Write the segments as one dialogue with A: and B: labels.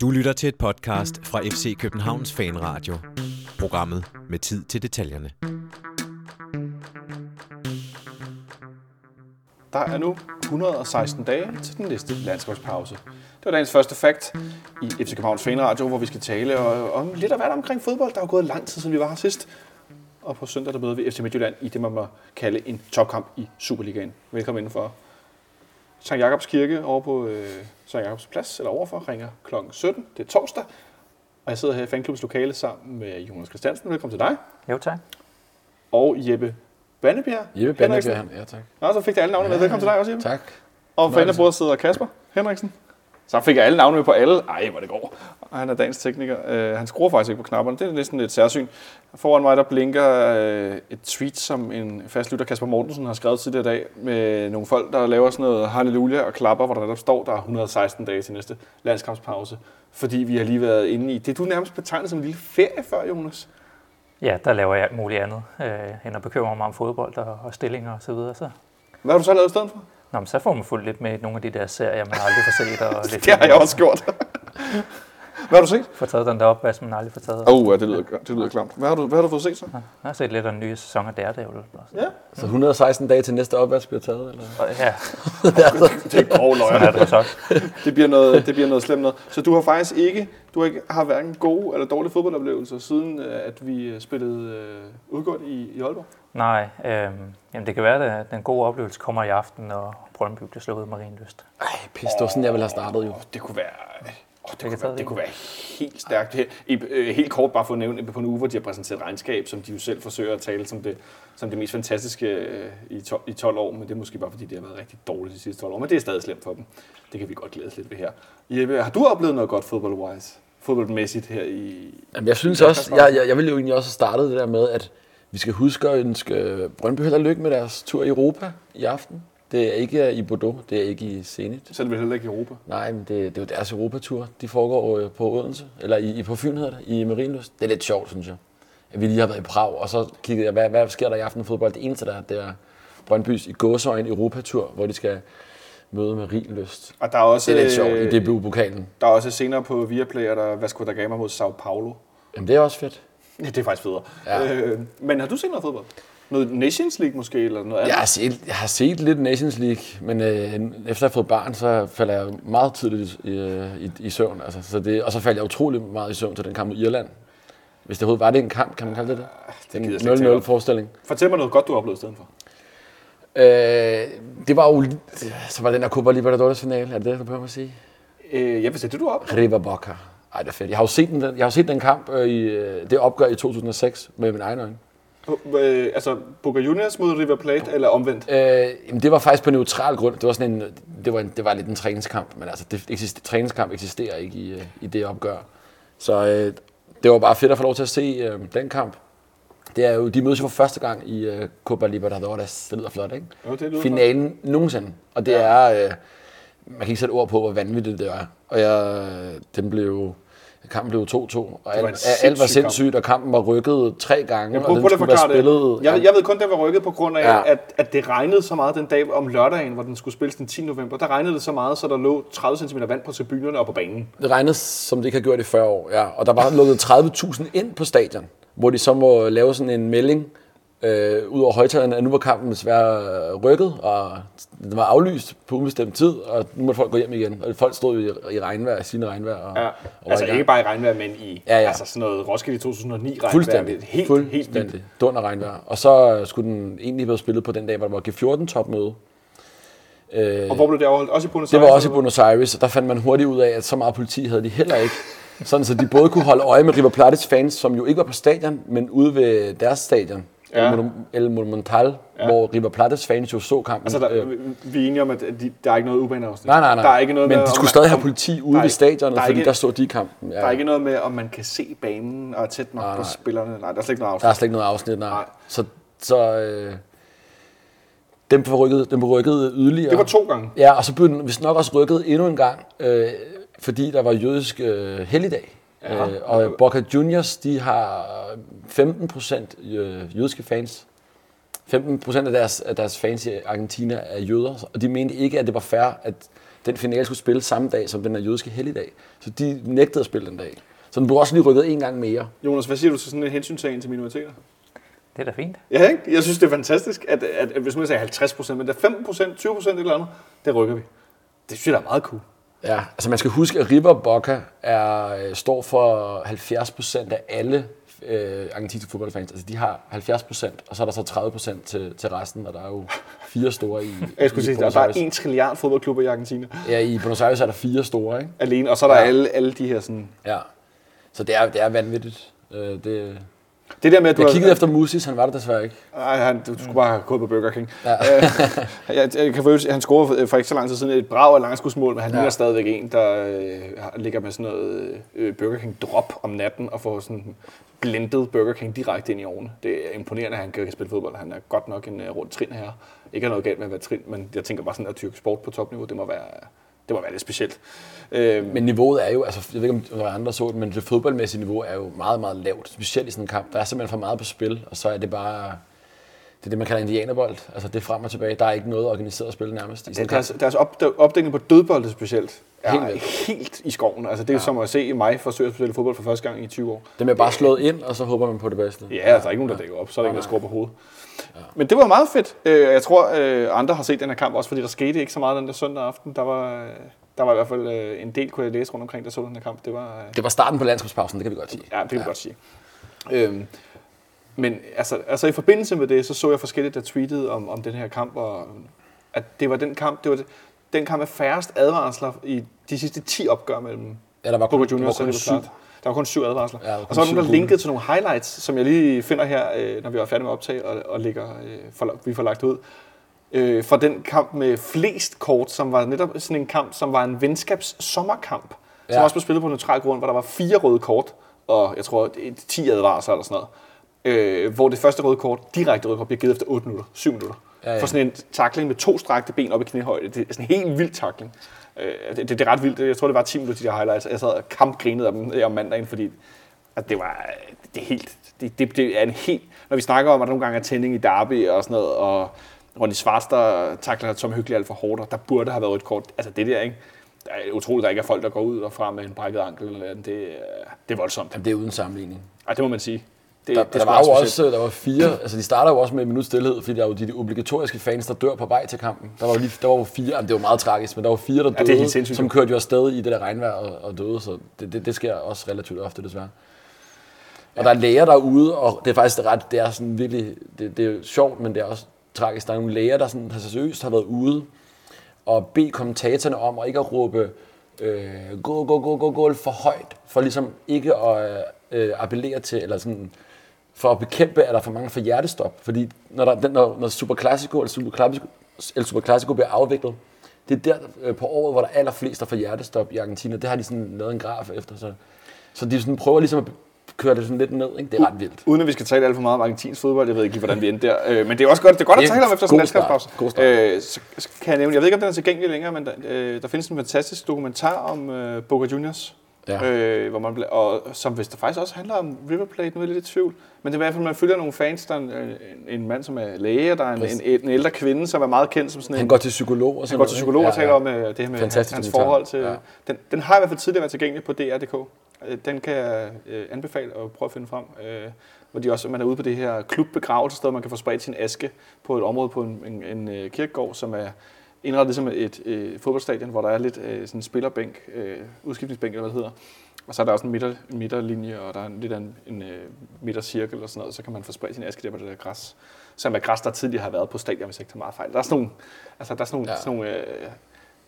A: Du lytter til et podcast fra FC Københavns Fanradio. Programmet med tid til detaljerne.
B: Der er nu 116 dage til den næste landskabspause. Det var dagens første fakt i FC Københavns Fanradio, hvor vi skal tale om lidt af hvad omkring fodbold. Der er gået lang tid, siden vi var her sidst. Og på søndag der møder vi FC Midtjylland i det, man må kalde en topkamp i Superligaen. Velkommen indenfor. Sankt Jakobs Kirke over på øh, Sankt Jakobs Plads, eller overfor, ringer kl. 17. Det er torsdag. Og jeg sidder her i fanklubbens lokale sammen med Jonas Christiansen. Velkommen til dig.
C: Jo, tak.
B: Og Jeppe Bannebjerg.
D: Jeppe. Bannebjerg, ja tak.
B: Nå, så fik jeg alle navne med. Velkommen til dig også, Jeppe.
D: Tak.
B: Og for bordet sidder Kasper Henriksen. Så fik jeg alle navne med på alle. Ej, hvor det går. Og han er dagens tekniker. Uh, han skruer faktisk ikke på knapperne. Det er næsten et særsyn. Foran mig der blinker uh, et tweet, som en fast lytter, Kasper Mortensen, har skrevet tidligere i dag, med nogle folk, der laver sådan noget halleluja og klapper, hvor der netop står, der er 116 dage til næste landskampspause. Fordi vi har lige været inde i det, du nærmest betegnet som en lille ferie før, Jonas.
C: Ja, der laver jeg alt muligt andet, øh, end at bekymre mig om fodbold og, og stillinger og så videre. Så.
B: Hvad har du så lavet i stedet for?
C: Nå, men så får man fulgt lidt med nogle af de der serier, man aldrig får set. Og lidt
B: Det har jeg også gjort. Hvad har du set?
C: Få taget den der op, hvad man aldrig får taget.
B: Åh, oh, ja, det lyder, det lyder klamt. Hvad har du, hvad har du fået set så?
C: Jeg har set lidt af den nye sæson af Daredevil.
B: Ja.
D: Så 116 dage til næste opvask bliver taget, eller?
C: Og, ja,
B: Det er grov
C: sådan er det så.
B: det bliver noget, det bliver noget slemt noget. Så du har faktisk ikke, du har, ikke, har hverken gode eller dårlige fodboldoplevelser, siden øh, at vi øh, spillede øh, udgået i, i Aalborg?
C: Nej, øh, jamen det kan være, at den gode oplevelse kommer i aften, når Brøndby bliver slået ud med Marienlyst.
D: Ej, pis, det var sådan, jeg ville have startet jo.
B: Det kunne være... Oh, det, kunne være,
C: det.
B: kunne være helt stærkt. Her, i, øh, helt kort bare for at nævne på en uge, hvor de har præsenteret regnskab, som de jo selv forsøger at tale som det, som det mest fantastiske øh, i, to, i 12 år, men det er måske bare fordi, det har været rigtig dårligt de sidste 12 år, men det er stadig slemt for dem. Det kan vi godt glæde os lidt ved her. Jeppe, har du oplevet noget godt fodbold-wise? Fodboldmæssigt her i...
D: Jamen, jeg synes også, jeg, jeg, jeg ville jo egentlig også have startet det der med, at vi skal huske at ønske Brøndby held og lykke med deres tur i Europa i aften. Det er ikke i Bordeaux, det er ikke i Zenit.
B: Selv vil heller ikke i Europa.
D: Nej, men det, det er jo deres Europatur. De foregår øh, på Odense, eller i, på Fyn hedder det, i Marienlyst. Det er lidt sjovt, synes jeg. At vi lige har været i Prag, og så kiggede jeg, hvad, hvad sker der i aften fodbold? Det eneste der er, det er Brøndbys i gåsøjen Europatur, hvor de skal møde Marienlyst.
B: Og der er også,
D: Det er lidt sjovt
B: øh,
D: i DBU-pokalen.
B: Der er også senere på Viaplay, er der Vasco da Gama mod Sao Paulo.
D: Jamen, det er også fedt.
B: Ja, det er faktisk federe.
D: Ja.
B: Øh, men har du set noget fodbold? Noget Nations League måske, eller noget andet?
D: Jeg har set, jeg har set lidt Nations League, men øh, efter jeg har fået barn, så falder jeg meget tidligt i, øh, i, i søvn. Altså, så det, og så faldt jeg utrolig meget i søvn til den kamp mod Irland. Hvis det overhovedet var det en kamp, kan man kalde det det?
B: jeg
D: Det er en 0-0 forestilling.
B: Fortæl mig noget godt, du har oplevet i stedet for.
D: Øh, det var jo... Så var den der Copa Libertadores finale, er det det, du prøver at sige?
B: Øh, jeg vil sætte det, du oplevet.
D: River Boca. Ej, det er fedt. Jeg har jo set den, jeg har set den kamp øh, i øh, det opgør i 2006 med min egen øjne.
B: Øh, altså, Boca Juniors mod River Plate, eller omvendt?
D: Øh, jamen, det var faktisk på neutral grund. Det var sådan en, det var, en, det var lidt en træningskamp, men altså, det eksister, træningskamp eksisterer ikke i, øh, i det opgør. Så øh, det var bare fedt at få lov til at se øh, den kamp. Det er jo, de mødes jo for første gang i øh, Copa Libertadores. Det lyder flot, ikke?
B: Jo, det lyder
D: Finalen nogensinde. Og det er, øh, man kan ikke sætte ord på, hvor vanvittigt det er. Og jeg, den blev, kampen blev 2-2, og
B: var
D: alt,
B: en
D: alt var
B: sindssyg
D: sindssygt, og kampen var rykket tre gange,
B: Jeg
D: og
B: prøv,
D: den skulle være spillet.
B: det. Jeg, jeg ved kun, det var rykket på grund af, ja. At, at det regnede så meget den dag om lørdagen, hvor den skulle spilles den 10. november. Der regnede det så meget, så der lå 30 cm vand på tribunerne og på banen.
D: Det regnes, som det ikke har gjort i 40 år, ja. Og der var lukket 30.000 ind på stadion, hvor de så må lave sådan en melding øh, ud over højtalerne, at nu var kampen desværre øh, rykket, og den var aflyst på ubestemt tid, og nu måtte folk gå hjem igen. Og folk stod jo i, i regnvejr, sine regnvejr. Og,
B: Ja.
D: og
B: Altså ikke bare i regnvejr, men i
D: Ja, ja.
B: Altså sådan noget Roskilde 2009 regnvejr.
D: Fuldstændig.
B: Det er Helt,
D: Fuldstændig.
B: helt vildt.
D: Dunder regnvejr. Og så skulle den egentlig være spillet på den dag, hvor der var G14-topmøde. Øh,
B: Og hvor blev det afholdt? Også i Buenos
D: Det var
B: Aires,
D: også i Buenos Aires, og der fandt man hurtigt ud af, at så meget politi havde de heller ikke. Sådan så de både kunne holde øje med River Plates fans, som jo ikke var på stadion, men ude ved deres stadion.
B: Ja.
D: El, El Monumental,
B: Ja.
D: hvor River Plates fans jo så kampen.
B: Altså, der,
D: Øh,
B: vi er enige om, at de, der er ikke noget ubaneafsnit.
D: nej, nej, nej.
B: Der er ikke noget
D: men
B: med,
D: de skulle
B: man-
D: stadig have politi ude ved stadionet,
B: der er
D: fordi
B: ikke-
D: der så de kampen. Ja.
B: Der er ikke noget med, om man kan se banen og er tæt nok
D: Nej,
B: på
D: nej.
B: spillerne. Nej, der er slet ikke noget
D: Der er
B: afsnit.
D: slet ikke noget afsnit, nej.
B: Nej.
D: nej. Så, så øh, den blev rykket, den blev rykket yderligere.
B: Det var to gange.
D: Ja, og så blev den vist nok også rykket endnu en gang, øh, fordi der var jødisk øh, helligdag.
B: Ja.
D: Øh, og Boca Juniors, de har 15 procent øh, jødiske fans. 15 procent af deres, af deres fans i Argentina er jøder, og de mente ikke, at det var fair, at den finale skulle spille samme dag som den her jødiske helligdag. Så de nægtede at spille den dag. Så den blev også lige rykket en gang mere.
B: Jonas, hvad siger du til sådan en hensyntagen til minoriteter?
C: Det er da fint.
B: Ja, ikke? Jeg synes, det er fantastisk, at, at, at hvis man siger 50 procent, men der er 15 procent, 20 procent eller andet, det rykker vi. Det synes jeg, der er meget cool.
D: Ja, altså man skal huske, at River Boca er, øh, står for 70 procent af alle øh, argentinske fodboldfans. Altså de har 70 procent, og så er der så 30 procent til, til resten, og der er jo fire store i,
B: Jeg skulle
D: i
B: sige, der er
D: Buenos
B: bare en trilliard fodboldklubber i Argentina
D: Ja, i Buenos Aires er der fire store, ikke?
B: alene, og så er der
D: ja.
B: alle, alle de her sådan...
D: Ja. Så det er, det er vanvittigt. Øh, det,
B: Det der med, at du
D: jeg
B: har-
D: kiggede efter Musis, han var der desværre ikke.
B: Nej, han, du skulle bare have gået på Burger King.
D: Ja.
B: Øh, jeg, jeg kan at han scorede for ikke så lang tid siden et brag af langskudsmål, men han
D: Ja.
B: ligner stadigvæk en, der øh, har- ligger med sådan noget øh, Burger King drop om natten og får sådan blendet Burger King direkte ind i ovnen. Det er imponerende, at han kan spille fodbold. Han er godt nok en uh, rundt trin her. Ikke har noget galt med at være trin, men jeg tænker bare sådan at tyrke sport på topniveau, det må være, det må være lidt specielt. Øh,
D: Men niveauet er jo, altså jeg ved ikke, om der var andre der så det, men det fodboldmæssige niveau er jo meget, meget lavt. Specielt i sådan en kamp. Der er simpelthen for meget på spil, og så er det bare... Det er det, man kalder indianerbold. Altså det er frem og tilbage. Der er ikke noget organiseret spil nærmest. I sådan
B: deres, deres op, opdækning på dødbolde specielt er
D: Helt
B: helt,
D: vildt.
B: helt i skoven. Altså, det er ja. som at se mig forsøge at spille fodbold for første gang i 20 år.
D: Det med bare slået ind, og så håber man på det bedste.
B: Ja, altså, der er ikke nogen, der dækker op. Så er der ingen, der skruer på hovedet. Men det var meget fedt. Øh, Jeg tror, øh, andre har set den her kamp også, fordi der skete ikke så meget den der søndag aften. Der var, øh, der var i hvert fald en del, kunne jeg læse rundt omkring, der så den her kamp. Det var,
D: Det var starten på landskabspausen, det kan vi godt sige.
B: ja, det kan ja. godt sige. Øhm, men altså, altså i forbindelse med det, så så jeg forskelligt, der tweetede om, om den her kamp, og at det var den kamp, det var det, den kamp med færrest advarsler i de sidste 10 opgør mellem
D: Ja, der var kun,
B: Boca Juniors
D: kun
B: og
D: syv.
B: River. Der var kun syv advarsler.
D: Ja, var
B: og så var der nogen, der linkede til nogle highlights, som jeg lige finder her, øh, når vi er færdige med optag og, og ligger, øh, for, vi får lagt ud. Øh, fra den kamp med flest kort, som var netop sådan en kamp, som var en venskabs sommerkamp. Som
D: Ja.
B: også blev spillet på neutral grund, hvor der var fire røde kort, og jeg tror et- 10 advarsler eller sådan noget. Øh, hvor det første røde kort, direkte røde kort, bliver givet efter 8 minutter, 7 minutter.
D: Ja, ja.
B: For sådan en takling med to strakte ben op i knæhøjde. Det er sådan en helt vild takling. Øh, det, det, er ret vildt. Jeg tror, det var 10 minutter, de der highlights. Jeg sad og kampgrinede af dem øh, om mandagen, fordi at det var det er helt... Det, det, det er en helt... Når vi snakker om, at der nogle gange er tænding i Derby og sådan noget, og Ronny Svars, der takler Tom Hyggelig alt for hårdt, og der burde have været et kort. Altså det der, ikke? Det er utroligt, at der ikke er folk, der går ud og fra med en brækket ankel. Eller andet. det, er- det er voldsomt.
D: Jamen, det er uden sammenligning.
B: Ej, det må man sige. Det,
D: Der,
B: det er
D: der var jo også der var fire, altså de starter jo også med en minut stillhed, fordi der er jo de, de obligatoriske fans, der dør på vej til kampen. Der var jo lige, der var jo fire, jamen, det var meget tragisk, men der var fire, der
B: det er
D: døde,
B: sindssygt.
D: som kørte jo afsted i det der regnvejr og, og døde, så det, det, det, sker også relativt ofte desværre. Og der er læger derude, og det er faktisk ret, det er sådan virkelig, det, det er jo sjovt, men det er også tragisk. Der er nogle læger, der sådan, har seriøst har været ude og bede kommentatorerne om at ikke at råbe øh, gå, gå, gå, gå, gå for højt, for ligesom ikke at øh, appellere til, eller sådan, for at bekæmpe, at der er for mange for hjertestop. Fordi når, der, når, når Super Classico eller Super Classico, eller Super Classico bliver afviklet, det er der øh, på året, hvor der er allerflest der får hjertestop i Argentina. Det har de sådan lavet en graf efter. Så, så de sådan prøver ligesom at køre det sådan lidt ned. Ikke? Det er ret vildt.
B: Uden at vi skal tale alt for meget om argentinsk fodbold, jeg ved ikke lige, hvordan vi endte der. Øh, men det er også godt, det er godt at tale om efter sådan en landskabspause. Øh, så kan jeg nævne, jeg ved ikke, om den er tilgængelig længere, men der, øh, der findes en fantastisk dokumentar om øh, Boca Juniors.
D: Ja.
B: Øh, hvor man og som hvis der faktisk også handler om River Plate, nu er jeg lidt i tvivl. Men det er i hvert fald, man følger nogle fans, der er en, en, en mand, som er læge, og der er en, en, en, ældre kvinde, som er meget kendt som sådan en...
D: Han går til psykolog og
B: han
D: sådan
B: går til psykolog og taler om øh, det her med hans,
D: Fantastisk
B: hans
D: dokumentar.
B: forhold til...
D: Ja.
B: Den, den har i hvert fald tidligere været tilgængelig på DR.dk. Øh, Den kan jeg øh, anbefale at prøve at finde frem. Øh, hvor de også, man er ude på det her klubbegravelsested, man kan få spredt sin aske på et område på en, en, en øh, kirkegård, som er indrettet ligesom et øh, fodboldstadion, hvor der er lidt øh, sådan en spillerbænk, øh, udskiftningsbænk eller hvad det hedder. Og så er der også en, midter, en midterlinje, og der er lidt af en, en øh, midtercirkel og sådan noget, så kan man få spredt sin aske der på det der græs. Som er græs, der tidligere har været på stadion, hvis jeg ikke tager meget fejl. Der er sådan nogle, altså, der er sådan nogle,
D: Ja.
B: sådan nogle øh,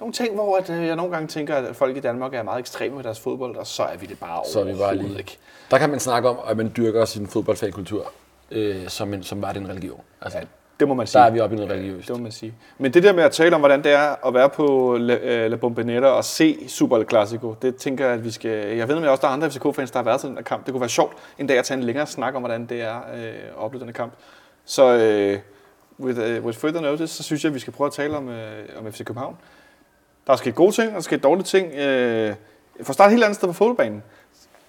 B: nogle ting, hvor at, øh, jeg nogle gange tænker, at folk i Danmark er meget ekstreme med deres fodbold, og så er vi det bare
D: Så er vi bare lige.
B: ikke.
D: Der kan man snakke om, at man dyrker sin fodboldfankultur, øh, som, en, som var det en religion. Altså,
B: Ja, det må man
D: der
B: sige.
D: er vi oppe i noget religiøst.
B: Det må man sige. Men det der med at tale om, hvordan det er at være på La, øh, La Bombonera og se Super Classico, det tænker jeg, at vi skal... Jeg ved, at også der er andre FCK-fans, der har været til den her kamp. Det kunne være sjovt en dag at tage en længere snak om, hvordan det er øh, at opleve den her kamp. Så øh, with, uh, with further notice, så synes jeg, at vi skal prøve at tale om, øh, om FC København. Der er sket gode ting, der er sket dårlige ting. Øh, for at starte et helt andet sted på fodboldbanen.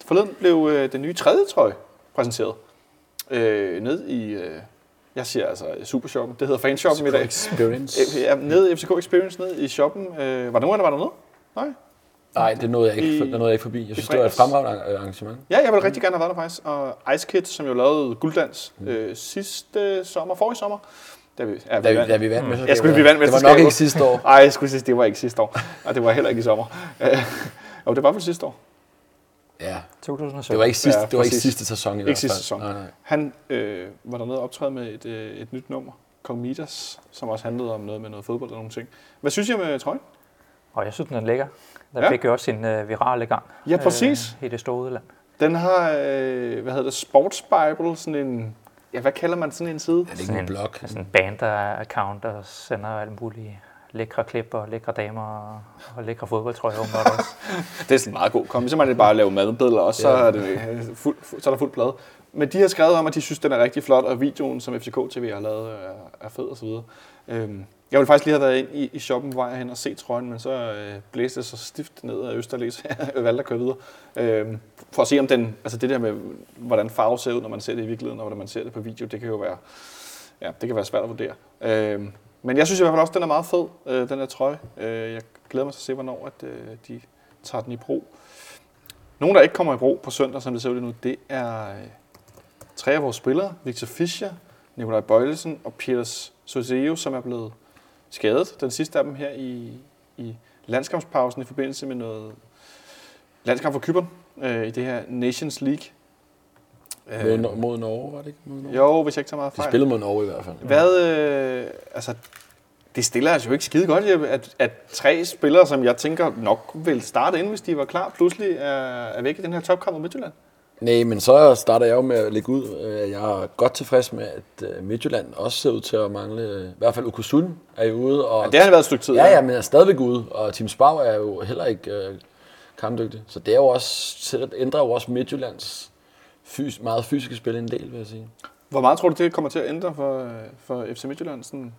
B: Forleden blev øh, den nye tredje trøje præsenteret. Øh, ned i, øh, Jeg siger altså Supershoppen. Det hedder Fanshoppen i dag.
D: Experience.
B: Ja, nede i FCK Experience, ned i shoppen. Øh, var der nogen, der var dernede? Nej?
D: Nej, det nåede jeg ikke,
B: I-
D: det nåede jeg ikke forbi. Jeg synes, det var et fremragende arrangement.
B: Ja, jeg ville rigtig gerne have været der faktisk. Og Ice Kids, som jo lavede gulddans øh, sidste sommer, forrige sommer. Da vi, ja,
D: Da vi,
B: vandt.
D: da vi vandt mesterskabet.
B: Jeg skulle vi vandt
D: Det var nok ikke sidste år.
B: Ej, jeg skulle sige, det var ikke sidste år. Og det var heller ikke i sommer. Øh, jo, det var vel sidste år.
D: Ja,
C: 2017.
D: det var ikke sidste,
B: Ja,
D: det var ikke sidste sæson i
B: Ikke
D: hvert fald.
B: sidste sæson.
D: Nej, nej.
B: Han øh, var dernede og optræde med et, øh, et nyt nummer, Kong Midas, som også handlede om noget med noget fodbold og nogle ting. Hvad synes jeg med trøjen?
C: Og jeg synes, den er lækker. Den
B: Ja.
C: fik jo også sin øh, virale gang.
B: Ja, præcis.
C: Øh, I det store udland.
B: Den har, øh, hvad hedder det, Sports Bible, sådan en, ja, hvad kalder man sådan en side?
D: Er det ikke en blog?
C: Sådan en bander-account, der sender alle mulige lækre klip og lækre damer og, og lækre fodboldtrøjer åbenbart også.
B: Det er sådan meget god kombi. Så man det bare lave madbilleder også, så,
D: Ja.
B: er det, øh, fuld, så er der fuld plade. Men de har skrevet om, at de synes, den er rigtig flot, og videoen, som FCK TV har lavet, er, er fed og så videre. Øhm, jeg ville faktisk lige have været ind i, i shoppen på vej hen og se trøjen, men så øh, blæste det så stift ned af Østerlæs, så jeg valgte at køre videre. Øhm, for at se om den, altså det der med, hvordan farve ser ud, når man ser det i virkeligheden, og hvordan man ser det på video, det kan jo være, ja, det kan være svært at vurdere. Øhm, men jeg synes i hvert fald også, at den er meget fed, øh, den her trøje. Øh, jeg glæder mig til at se, hvornår at, øh, de tager den i brug. Nogle, der ikke kommer i brug på søndag, som det ser ud nu, det er øh, tre af vores spillere. Victor Fischer, Nikolaj Bøjlesen og Peters Soseo, som er blevet skadet. Den sidste af dem her i, i landskampspausen i forbindelse med noget landskamp for Kypern øh, i det her Nations League.
D: Mod, Nor- mod Norge, var det ikke? Mod Norge?
B: Jo, hvis jeg ikke tager meget
D: De
B: fejl.
D: spillede mod Norge i hvert fald.
B: Hvad, øh, altså, det stiller altså jo ikke skide godt, Jeppe, at, at tre spillere, som jeg tænker nok vil starte ind, hvis de var klar, pludselig er, er væk i den her topkamp mod Midtjylland.
D: Nej, men så starter jeg jo med at lægge ud. Øh, Jeg er godt tilfreds med, at øh, Midtjylland også ser ud til at mangle, øh, i hvert fald Okusun er jo ude. Og
B: Ja, det har han været et stykke tid.
D: Ja, ja, men er stadigvæk ude, og Team Spau er jo heller ikke øh, kampdygtig. Så det er jo også, det ændrer jo også Midtjyllands fys, meget fysiske spil en del, vil jeg sige.
B: Hvor meget tror du, det kommer til at ændre for, for FC Midtjylland? Sådan,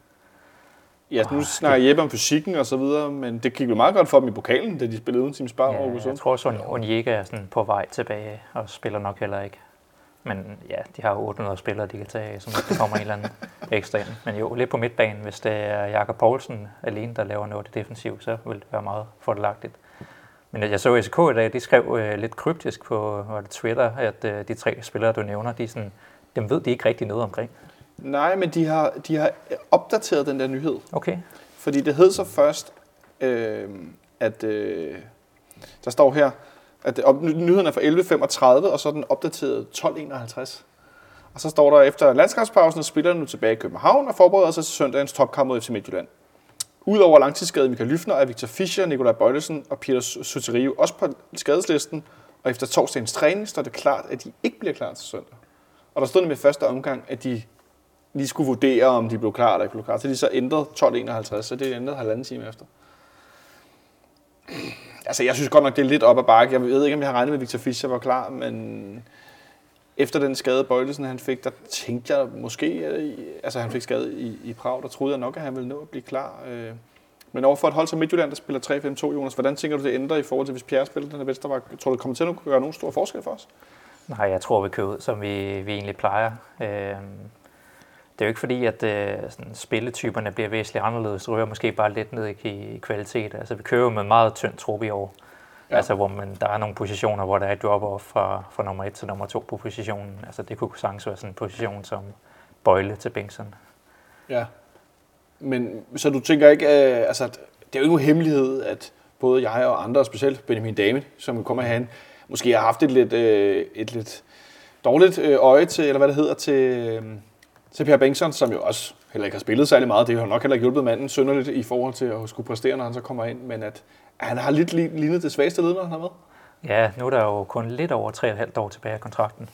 B: ja, nu snakker Jeppe om fysikken og så videre, men det gik jo meget godt for dem i pokalen, da de spillede uden Team Spar og
C: Ja,
B: Aarhus.
C: jeg tror også, at Onyeka er sådan på vej tilbage og spiller nok heller ikke. Men ja, de har jo 800 spillere, de kan tage af, så kommer en eller anden ekstra ind. Men jo, lidt på midtbanen, hvis det er Jakob Poulsen alene, der laver noget defensivt, så vil det være meget fordelagtigt. Men jeg så SK i dag, de skrev øh, lidt kryptisk på var det Twitter, at øh, de tre spillere, du nævner, de sådan, dem ved de ikke rigtig noget omkring.
B: Nej, men de har, de har opdateret den der nyhed.
C: Okay,
B: Fordi det hed så først, øh, at øh, der står her, at op, nyheden er fra 11.35, og så er den opdateret 12.51. Og så står der, efter landskabspausen er spillerne nu tilbage i København og forbereder sig til søndagens topkamp mod FC Midtjylland. Udover langtidsskade Michael Lyfner er Victor Fischer, Nikolaj Bøjlesen og Peter Soterio også på skadeslisten, og efter torsdagens træning står det klart, at de ikke bliver klar til søndag. Og der stod nemlig i første omgang, at de lige skulle vurdere, om de blev klar eller ikke blev klar. Så de så ændrede 12.51, så det ændrede halvanden time efter. Altså, jeg synes godt nok, det er lidt op ad bakke. Jeg ved ikke, om jeg har regnet med, at Victor Fischer var klar, men efter den skade Bøjlesen han fik, der tænkte jeg måske, øh, altså han fik skade i, i Prag, der troede jeg nok, at han ville nå at blive klar. øh. Men overfor et hold som Midtjylland, der spiller 3-5-2, Jonas, hvordan tænker du, det ændrer i forhold til, hvis Pierre spiller den her venstre Tror du, det kommer til at gøre nogen stor forskel for os?
C: Nej, jeg tror, vi kører ud, som vi, vi egentlig plejer. Øh, det er jo ikke fordi, at øh, sådan, spilletyperne bliver væsentligt anderledes. Det ryger måske bare lidt ned i, i kvalitet. Altså, vi kører jo med meget tynd trup i år.
B: Ja.
C: Altså, hvor man, der er nogle positioner, hvor der er et drop-off fra, fra nummer 1 til nummer 2 på positionen. Altså, det kunne sagtens være sådan en position som Bøjle til Bengtsson.
B: Ja. Men så du tænker ikke, øh, altså at det er jo ikke nogen hemmelighed, at både jeg og andre, specielt Benjamin David, som kommer herhen, måske har haft et lidt, øh, et lidt dårligt øh, øje til, eller hvad det hedder, til, øh, til Per Bengtsson, som jo også heller ikke har spillet særlig meget. Det har nok heller ikke hjulpet manden synderligt i forhold til at skulle præstere, når han så kommer ind, men at han har lidt li- lignet det svageste led, når han er med.
C: Ja, nu er der jo kun lidt over 3,5 år tilbage af kontrakten.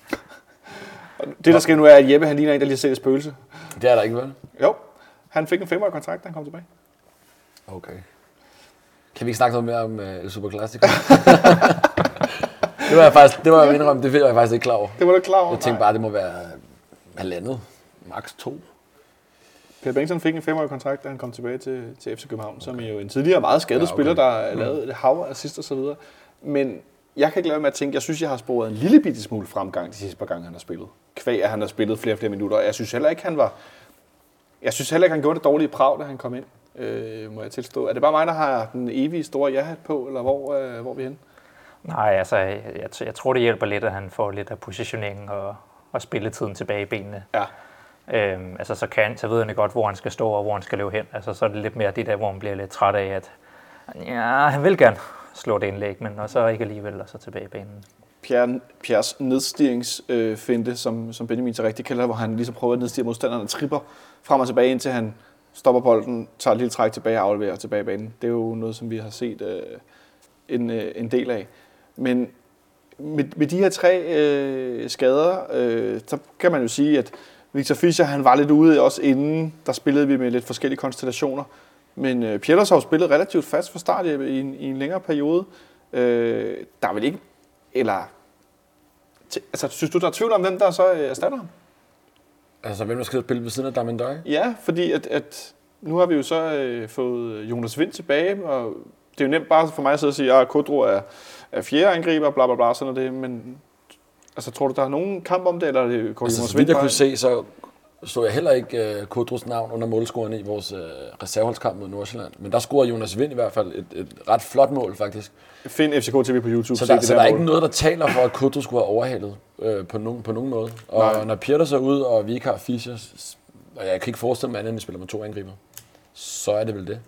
B: Og det, der sker nu, er, at Jeppe han ligner en, der lige har set et spøgelse.
D: Det er der ikke, vel?
B: Jo, han fik en femårig kontrakt, da han kom tilbage.
D: Okay. Kan vi ikke snakke noget mere om uh, El Super Classico? det var jeg faktisk, det var jeg indrømme, det var jeg faktisk ikke klar over.
B: Det var du klar over.
D: Jeg tænkte bare, det må være halvandet, max to.
B: Per Bengtsson fik en femårig kontrakt, da han kom tilbage til, til FC København, som er jo en tidligere meget skadet
D: Ja, okay.
B: okay. spiller, der har lavet et hav af assist og så videre. Men jeg kan ikke lade med at tænke, jeg synes, jeg har sporet en lille bitte smule fremgang de sidste par gange, han har spillet. Kvæg, at han har spillet flere og flere minutter. Jeg synes heller ikke, han var... Jeg synes heller ikke, han gjorde det dårlige prav, da han kom ind, øh, må jeg tilstå. Er det bare mig, der har den evige store ja på, eller hvor, øh, hvor er vi henne?
C: Nej, altså, jeg, jeg, jeg tror, det hjælper lidt, at han får lidt af positioneringen og, og spilletiden tilbage i benene.
B: Ja.
C: Øhm, altså, så, kan, så ved han godt, hvor han skal stå og hvor han skal løbe hen. Altså, så er det lidt mere det der, hvor man bliver lidt træt af, at ja, han vil gerne slå det indlæg, men og så ikke alligevel, og så tilbage i banen.
B: Pierre, Pierres nedstigsfinte, øh, som, som Benjamin så rigtig kalder hvor han ligesom prøver at nedstige og tripper frem og tilbage, indtil han stopper bolden, tager et lille træk tilbage og afleverer tilbage i banen. Det er jo noget, som vi har set øh, en, øh, en del af. Men med, med de her tre øh, skader, øh, så kan man jo sige, at Victor Fischer han var lidt ude også inden. Der spillede vi med lidt forskellige konstellationer. Men øh, Pjellers har jo spillet relativt fast fra start i, i, en, i en længere periode. Øh, der er vel ikke... Eller... T- altså, synes du, der er tvivl om, hvem der så øh, erstatter ham?
D: Altså, hvem der skal spille ved siden af Damendøj?
B: Ja, fordi at, at nu har vi jo så øh, fået Jonas Vind tilbage, og det er jo nemt bare for mig at sidde og sige, at Kodro er, er fjerde angriber, bla bla bla, sådan noget det, men altså, tror du, der er nogen kamp om det, eller er det går
D: Altså, så vidt jeg kunne se, så stod jeg heller ikke uh, Kodros navn under målscoren i vores uh, reserveholdskamp mod Nordsjælland. Men der scorede Jonas Vind i hvert fald et, et ret flot mål, faktisk.
B: Find FCK TV på YouTube.
D: Så der,
B: det
D: så der er
B: mål.
D: ikke noget, der taler for, at Kodros skulle have overhalet øh, på, nogen, på nogen måde. Og
B: Nej.
D: når Pieter er ude, og vi ikke har Fischer, og jeg kan ikke forestille mig andet, end at vi spiller med to angriber, så er det vel det.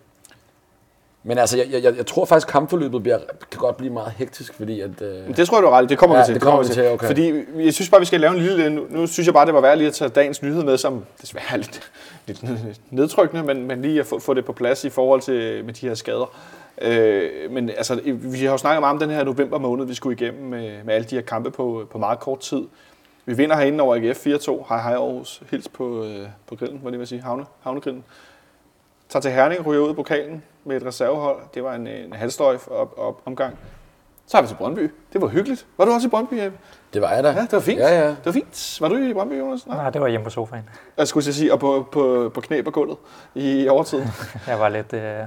D: Men altså, jeg, jeg, jeg tror faktisk, at kampforløbet bliver, kan godt blive meget hektisk, fordi at... Øh,
B: Det tror jeg, du har. Det kommer
D: Ja,
B: vi til.
D: det kommer vi til, okay.
B: Fordi jeg synes bare, vi skal lave en lille... Nu, nu synes jeg bare, det var værd lige at tage dagens nyhed med, som desværre er lidt, lidt nedtrykkende, men, men lige at få, få det på plads i forhold til med de her skader. Øh, men altså, vi har jo snakket meget om den her november måned, vi skulle igennem med, med alle de her kampe på, på meget kort tid. Vi vinder herinde over AGF 4-2. Hej hej Aarhus. Hils på, øh, på grillen, hvad det vil sige. Havne, havnegrillen. Tager til Herning, ryger ud i pokalen med et reservehold. Det var en, en halvstøj op, op, omgang. Så har vi til Brøndby. Det var hyggeligt. Var du også i Brøndby, Jeppe?
D: det var jeg da.
B: Ja, det var fint.
D: Ja, ja.
B: Det var fint. Var du i Brøndby, Jonas? Nej.
C: Nej, det var hjemme på sofaen.
B: Jeg skulle sige, og på, på, på knæ på gulvet i overtiden.
C: Jeg var lidt øh,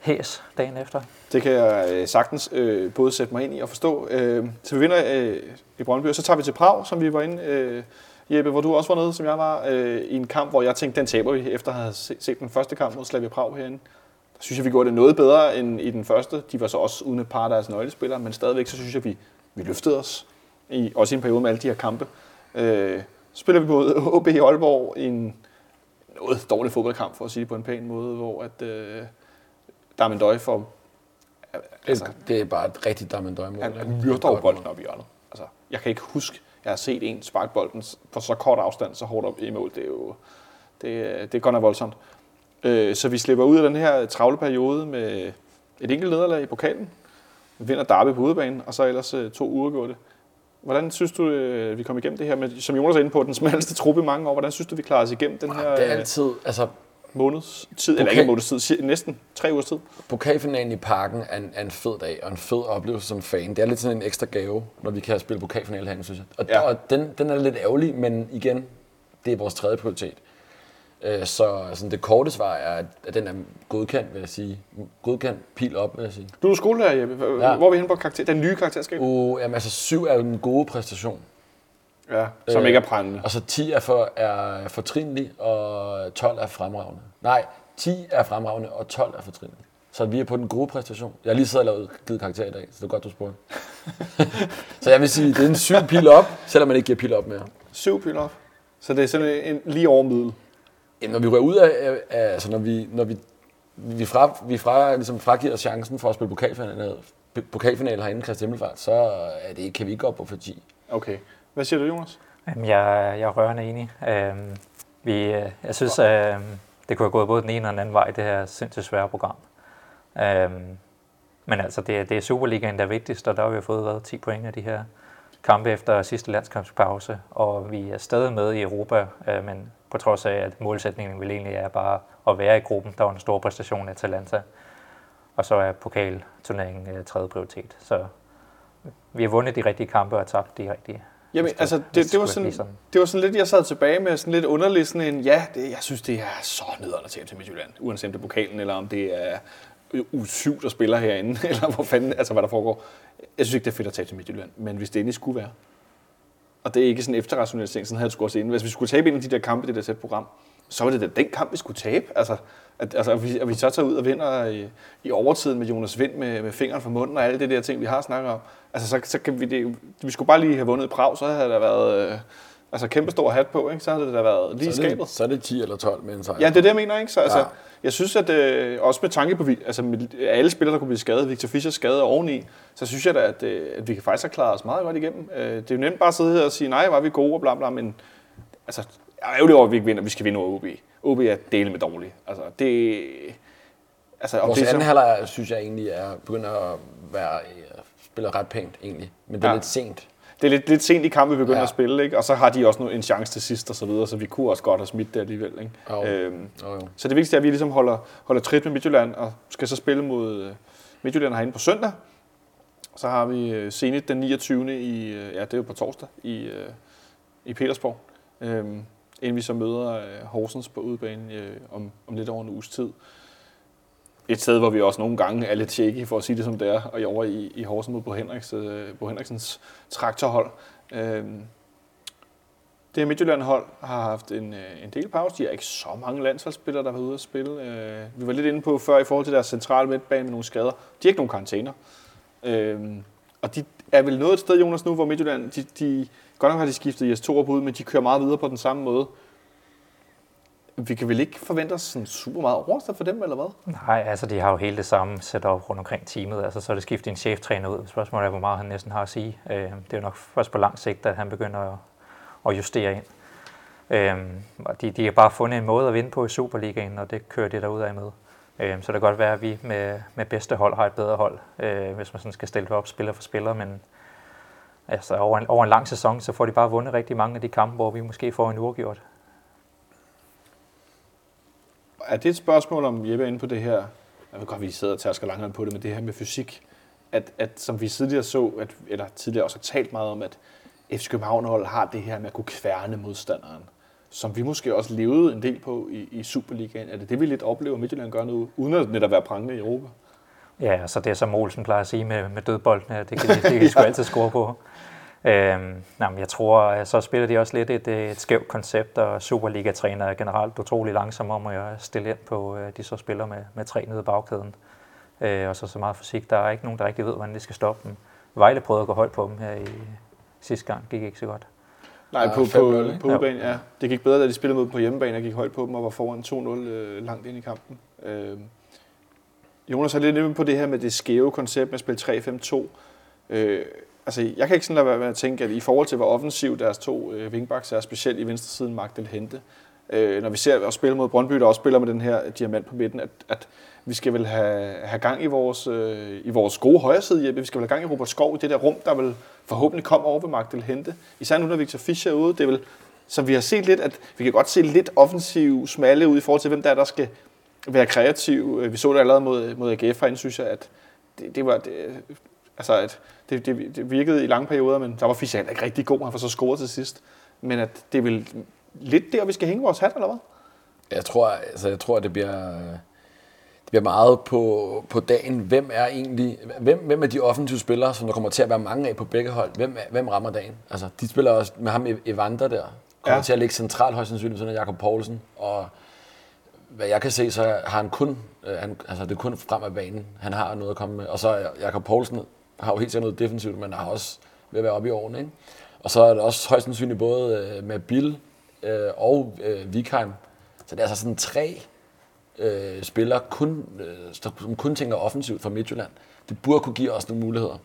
C: hæs dagen efter.
B: Det kan jeg øh, sagtens øh, både sætte mig ind i og forstå. Øh, så vi vinder øh, i Brøndby, og så tager vi til Prag, som vi var inde, øh, Jeppe, hvor du også var nede, som jeg var, øh, i en kamp, hvor jeg tænkte, den taber vi, efter at have set, den første kamp mod Slavia Prag herinde. Der synes jeg, vi gjorde det noget bedre end i den første. De var så også uden et par af deres nøglespillere, men stadigvæk så synes jeg, vi, vi løftede os, i, også i en periode med alle de her kampe. Øh, så spiller vi mod OB i Aalborg i en noget dårlig fodboldkamp, for at sige det på en pæn måde, hvor at, øh, Darmen Døj får altså,
D: Det, det er bare et rigtigt Damendøj-mål.
B: han, myrder jo bolden op i hjørnet. Altså, jeg kan ikke huske, jeg har set en sparke bolden på så kort afstand, så hårdt op i mål. Det er jo det, er- det er godt nok voldsomt. Øh, så vi slipper ud af den her travle periode med et enkelt nederlag i pokalen. Vi vinder Derby på udebane, og så ellers øh, to det. Hvordan synes du, øh, vi kom igennem det her med, som Jonas er inde på, den smalleste truppe i mange år. Hvordan synes du, vi klarer os igennem den her
D: Det er
B: øh,
D: altid, altså
B: måneds tid, eller
D: Okay.
B: ikke en måneds tid, næsten tre ugers tid?
D: pokalfinalen i parken er en, er en fed dag og en fed oplevelse som fan. Det er lidt sådan en ekstra gave, når vi kan spille pokalfinale herinde, synes jeg. Og,
B: Ja.
D: og den, den er lidt ærgerlig, men igen, det er vores tredje prioritet. Øh, Så sådan det korte svar er, at den er godkendt, vil jeg sige. Godkendt, pil op, vil jeg sige.
B: Du er skolelærer, Jeppe.
D: Ja.
B: Hvor er vi henne på karakter, den nye karakterskab?
D: Uh, jamen, altså syv er jo en god præstation.
B: Ja, som
D: Øh,
B: ikke er prændende.
D: Og så 10 er, for, er fortrinlig, og 12 er fremragende. Nej, 10 er fremragende, og 12 er fortrinlig. Så vi er på den gode præstation. Jeg har lige siddet og lavet givet karakter i dag, så det er godt, du spurgte. så jeg vil sige, det er en syv pil op, selvom man ikke giver pil op mere.
B: Syv pil op. Så det er sådan en, lige over middel.
D: Jamen, når vi rører ud af, altså når vi, når vi, vi, fra, vi fra, ligesom fragiver chancen for at spille pokalfinale, pokalfinale herinde i Christi Himmelfart, så er det, kan vi ikke gå op på for 10.
B: Okay. Hvad siger du, Jonas?
C: Jamen, jeg, jeg er rørende enig. Øhm, vi, øh, jeg synes, øhm, det kunne have gået både den ene og den anden vej, det her sindssygt svære program. Øhm, men altså, det, det er Superligaen, der er vigtigst, og der har vi fået været 10 point af de her kampe efter sidste landskampspause, og vi er stadig med i Europa, øh, men på trods af, at målsætningen vil egentlig er bare at være i gruppen, der var en stor præstation af Atalanta, og så er pokalturneringen øh, tredje prioritet. Så vi har vundet de rigtige kampe og tabt de rigtige.
B: Jamen,
C: Hvis
B: altså, det, det, var sådan, det var sådan lidt, jeg sad tilbage med sådan lidt underligt sådan en, ja, det, jeg synes, det er så nederen at tabe til Midtjylland, uanset om det er pokalen, eller om det er u 7, der spiller herinde, eller hvor fanden, altså hvad der foregår. Jeg synes ikke, det er fedt at tage til Midtjylland, men hvis det endelig skulle være, og det er ikke sådan en efterrationalisering, sådan havde du skulle også inden. Hvis vi skulle tabe en af de der kampe, det der sæt program, så var det da den kamp, vi skulle tabe. Altså, at, altså, at, vi, at vi så tager ud og vinder i, i overtiden med Jonas Vind med, med fingeren fra munden og alle det der ting, vi har snakket om. Altså, så, så kan vi, det, vi skulle bare lige have vundet i Prag, så havde der været øh, altså, kæmpe stor hat på, ikke? så havde det da været lige
D: så, er
B: skabet.
D: det, så er det 10 eller 12 med en sejr.
B: Ja, det er det, jeg mener. Ikke? Så, altså,
D: Ja.
B: Jeg synes, at øh, også med tanke på altså, med alle spillere, der kunne blive skadet, Victor Fischer skadet oveni, så synes jeg da, at, øh, at vi kan faktisk have klaret os meget godt igennem. Øh, det er jo nemt bare at sidde her og sige, nej, var vi gode og bla bla, men altså, jeg er ærgerlig over, at vi ikke vinder. Vi skal vinde over OB. OB er dele med dårligt. Altså, det... Altså,
D: Vores
B: det
D: anden
B: så,
D: halvleg, synes jeg egentlig, er begynder at være, øh, spiller ret pænt egentlig. Men det er
B: Ja.
D: lidt sent.
B: det er lidt, lidt sent i kampen, vi begynder
D: Ja.
B: at spille, ikke? og så har de også en chance til sidst og så videre, så vi kunne også godt have smidt det alligevel. Ikke?
D: Jo.
B: Øhm,
D: Jo, jo.
B: Så det vigtigste er, at vi ligesom holder, holder trit med Midtjylland, og skal så spille mod øh, Midtjylland herinde på søndag. Så har vi øh, Zenit den 29. i, ja, det er jo på torsdag, i, i Petersborg. Øhm, inden vi så møder øh, Horsens på udbanen øh, om, om lidt over en uges tid. Et sted, hvor vi også nogle gange er lidt shaky, for at sige det som det er, og over i, i Horsens mod Bo, Henriks, øh, Bo Henriksens traktorhold. Øhm, det her Midtjylland-hold har haft en, øh, en del pause. De har ikke så mange landsholdsspillere, der har været ude at spille. Øh, vi var lidt inde på før i forhold til deres centrale midtbane med nogle skader. De har ikke nogen karantæner. Øh, og de er vel noget et sted, Jonas, nu, hvor Midtjylland, de, de, godt nok har de skiftet Jes Torup ud, men de kører meget videre på den samme måde. Vi kan vel ikke forvente os sådan super meget oversted for dem, eller hvad?
C: Nej, altså de har jo hele det samme setup rundt omkring teamet. Altså så er det skiftet en cheftræner ud. Spørgsmålet er, hvor meget han næsten har at sige. Øh, det er jo nok først på lang sigt, at han begynder at, at justere ind. Øhm, og de, de har bare fundet en måde at vinde på i Superligaen, og det kører de derud af med. Øhm, så det kan godt være, at vi med, med bedste hold har et bedre hold, øh, hvis man sådan skal stille det op spiller for spiller. Men altså, over, en, over en lang sæson, så får de bare vundet rigtig mange af de kampe, hvor vi måske får en uafgjort.
B: Er det et spørgsmål, om Jeppe er inde på det her? Jeg ved godt, vi sidder og tærsker langhånd på det, men det her med fysik, at, at som vi tidligere så, at, eller tidligere også har talt meget om, at FC København har det her med at kunne kværne modstanderen, som vi måske også levede en del på i, i Superligaen. Er det det, vi lidt oplever, Midtjylland gør nu, uden at netop være prangende i Europa?
C: Ja, så det er som Olsen plejer at sige med, med dødboldene, det kan de, det kan de sgu altid score på. Øhm, nej, men jeg tror, at så spiller de også lidt et, et skævt koncept, og Superliga-træner er generelt utrolig langsomme om at stille ind på, øh, de så spiller med, med tre nede i bagkæden. Øh, og så så meget fysik, der er ikke nogen, der rigtig ved, hvordan de skal stoppe dem. Vejle prøvede at gå højt på dem her i sidste gang, gik ikke så godt.
B: Nej, på,
D: 5-0,
B: på, på udebane, ja. Det gik bedre, da de spillede mod på hjemmebane og gik højt på dem og var foran 2-0 øh, langt ind i kampen. Øh, Jonas har lidt inde på det her med det skæve koncept med at spille 3-5-2. Øh, altså, jeg kan ikke sådan lade være med at tænke, at i forhold til, hvor offensiv deres to øh, wingbacks er, specielt i venstresiden Magdal Hente, øh, når vi ser at spille mod Brøndby, der også spiller med den her øh, diamant på midten, at, at vi skal vel have, have gang i vores, øh, i vores gode højre side, Jeppe. Vi skal vel have gang i Robert Skov i det der rum, der vil forhåbentlig komme over ved Magdal Hente. Især nu, når Victor Fischer er ude. Det er vel, så vi har set lidt, at vi kan godt se lidt offensiv smalle ud i forhold til, hvem der er, der skal være kreativ. Øh, vi så det allerede mod, mod AGF herinde, synes jeg, at det, det var... Det, altså, at det, det, det, virkede i lange perioder, men der var Fischer ikke rigtig god. Han får så scoret til sidst. Men at det er vel lidt der, vi skal hænge vores hat, eller hvad?
D: Jeg tror, altså, jeg tror, det bliver, det bliver meget på, på dagen. Hvem er egentlig, hvem, hvem er de offensive spillere, som der kommer til at være mange af på begge hold? Hvem, hvem rammer dagen? Altså, de spiller også med ham Evander der. Kommer
B: Ja.
D: til at ligge centralt højst sandsynligt, sådan Jakob Poulsen. Og hvad jeg kan se, så har han kun, øh, han, altså det er kun frem af banen, han har noget at komme med. Og så Jakob Poulsen har jo helt sikkert noget defensivt, men har også ved at være oppe i årene. Ikke? Og så er det også højst sandsynligt både øh, med Bill øh, og øh, Vikheim. Så det er altså sådan tre øh, spillere, kun, øh, som kun tænker offensivt for Midtjylland. Det burde kunne give os nogle muligheder.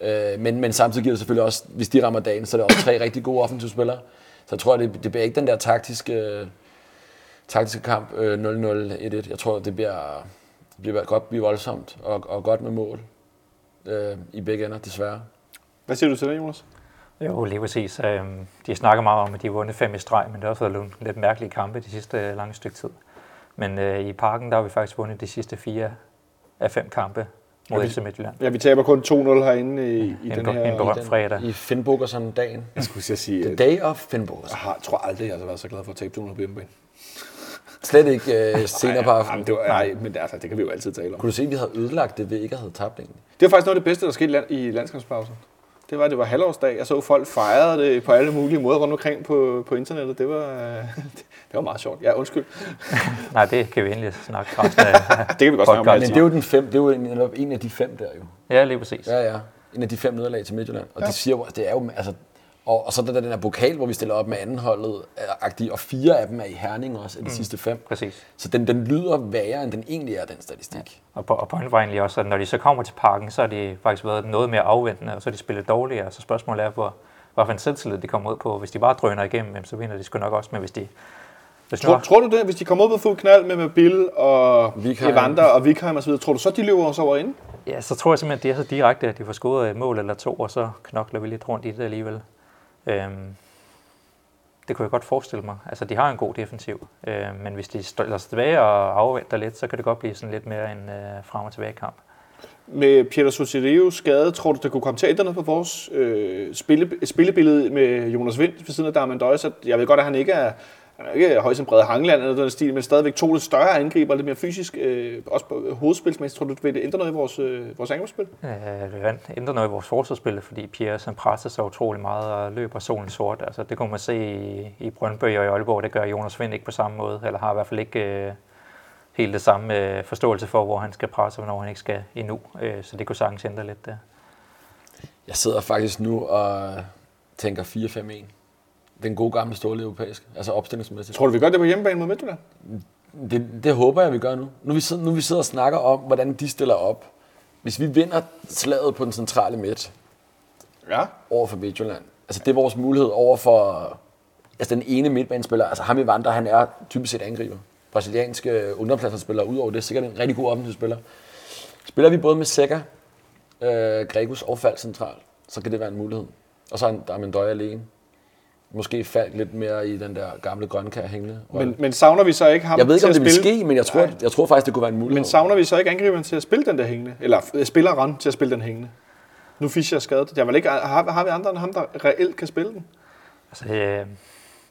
D: Øh, men, men samtidig giver det selvfølgelig også, hvis de rammer dagen, så er det også tre rigtig gode offensive spillere. Så jeg tror, det, det bliver ikke den der taktiske, øh, taktiske kamp øh, 0-0-1-1. Jeg tror, det bliver, det bliver godt blive voldsomt og, og godt med mål øh, i begge ender, desværre.
B: Hvad siger du til det, Jonas?
C: Jo, lige præcis. Øhm, De snakker meget om, at de har vundet fem i streg, men det har også været nogle lidt mærkelige kampe de sidste øh, lange stykke tid. Men øh, i parken, der har vi faktisk vundet de sidste fire af fem kampe mod
B: Ja, vi-
C: FC Midtjylland.
B: Ja, vi taber kun 2-0 herinde i, i
C: En
B: den her...
C: en berømt fredag.
D: I Finnboger sådan dagen.
B: Jeg skulle sige,
D: The day of Finnboger.
B: jeg har, tror aldrig, jeg har været så glad for at tabe 200 på hjemmebane.
D: Slet ikke øh, senere på
B: Nej,
D: aftenen.
B: det var, nej, men det, altså, det kan vi jo altid tale om.
D: Kunne du se, at vi havde ødelagt det, vi ikke havde tabt egentlig?
B: Det var faktisk noget af det bedste, der skete i land- i landskampspausen. Det var, at det var halvårsdag. Jeg så folk fejrede det på alle mulige måder rundt omkring på, på internettet. Det var, det var meget sjovt. Ja, undskyld.
C: Nej, det kan vi endelig snakke af.
B: Det kan vi godt snakke om.
D: Men det er jo, den fem, det er jo netop en af de fem der jo.
C: Ja, lige præcis.
D: Ja, ja. En af de fem nederlag til Midtjylland. Og ja. det siger jo, det er jo, altså, og, og så er der den der pokal, hvor vi stiller op med andenholdet, agtig, og fire af dem er i Herning også, af de mm. sidste fem.
C: Præcis.
D: Så den, den lyder værre, end den egentlig er, den statistik.
C: Og, på, og pointen var egentlig også, at når de så kommer til parken, så har de faktisk været noget mere afventende, og så har de spillet dårligere. Så spørgsmålet er, hvor, hvad for en selvtillid de kommer ud på. Hvis de bare drøner igennem, så vinder de sgu nok også. Men hvis de... Hvis nu
B: Tror, tror du det, hvis de kommer ud på fuld knald med, med Bill og
D: Vikheim.
B: Evander og Vikheim osv., tror du så, de løber os over ind?
C: Ja, så tror jeg simpelthen, at de er så direkte, at de får scoret et mål eller to, og så knokler vi lidt rundt i det alligevel. Øhm, det kunne jeg godt forestille mig. Altså, de har en god defensiv, øh, men hvis de stiller sig tilbage og afventer lidt, så kan det godt blive sådan lidt mere en øh, frem- og tilbage kamp.
B: Med Peter Sotirio skade, tror du, det kunne komme til at ændre noget på vores øh, spille, spillebillede med Jonas Vind ved siden af Darman Døjs? Jeg ved godt, at han ikke er, han er ikke som Brede Hangland eller den stil, men stadigvæk to lidt større angriber, lidt mere fysisk, øh, også på hovedspilsmæssigt. Tror du, vil det ændre noget i vores, øh, vores angrebsspil?
C: Øh, det vil ændre noget i vores forsvarsspil, fordi Pierre han presser sig utrolig meget og løber solen sort. Altså, det kunne man se i, i Brøndby og i Aalborg. Det gør Jonas Vind ikke på samme måde, eller har i hvert fald ikke øh, helt det samme øh, forståelse for, hvor han skal presse, og hvornår han ikke skal endnu. Øh, så det kunne sagtens ændre lidt der.
D: Jeg sidder faktisk nu og tænker 4-5-1. Den gode gamle ståle europæiske, altså opstillingsmæssigt.
B: Tror du, vi gør det på hjemmebane mod Midtjylland?
D: Det, det håber jeg, vi gør nu. Nu vi, sidder, nu vi sidder og snakker om, hvordan de stiller op. Hvis vi vinder slaget på den centrale midt
B: Ja.
D: over for Midtjylland, altså det er vores mulighed over for altså den ene midtbanespiller, altså ham i Vandre, han er typisk set angriber. Brasilianske underpladsspillere, udover det er sikkert en rigtig god offensivspiller. Spiller vi både med Seca, øh, Gregus og Falk central, så kan det være en mulighed. Og så er der Mendoy alene. Måske Falk lidt mere i den der gamle grønkær hængende.
B: Men, men savner vi så ikke ham
D: jeg ved ikke, om det vil
B: spille?
D: ske, men jeg tror,
B: Nej.
D: jeg tror faktisk, det kunne være en mulighed.
B: Men savner vi så ikke angriberen til at spille den der hængende? Eller øh, spilleren til at spille den hængende? Nu Fischer er skadet. Jeg vil ikke, har, har vi andre end ham, der reelt kan spille den?
C: Altså, øh,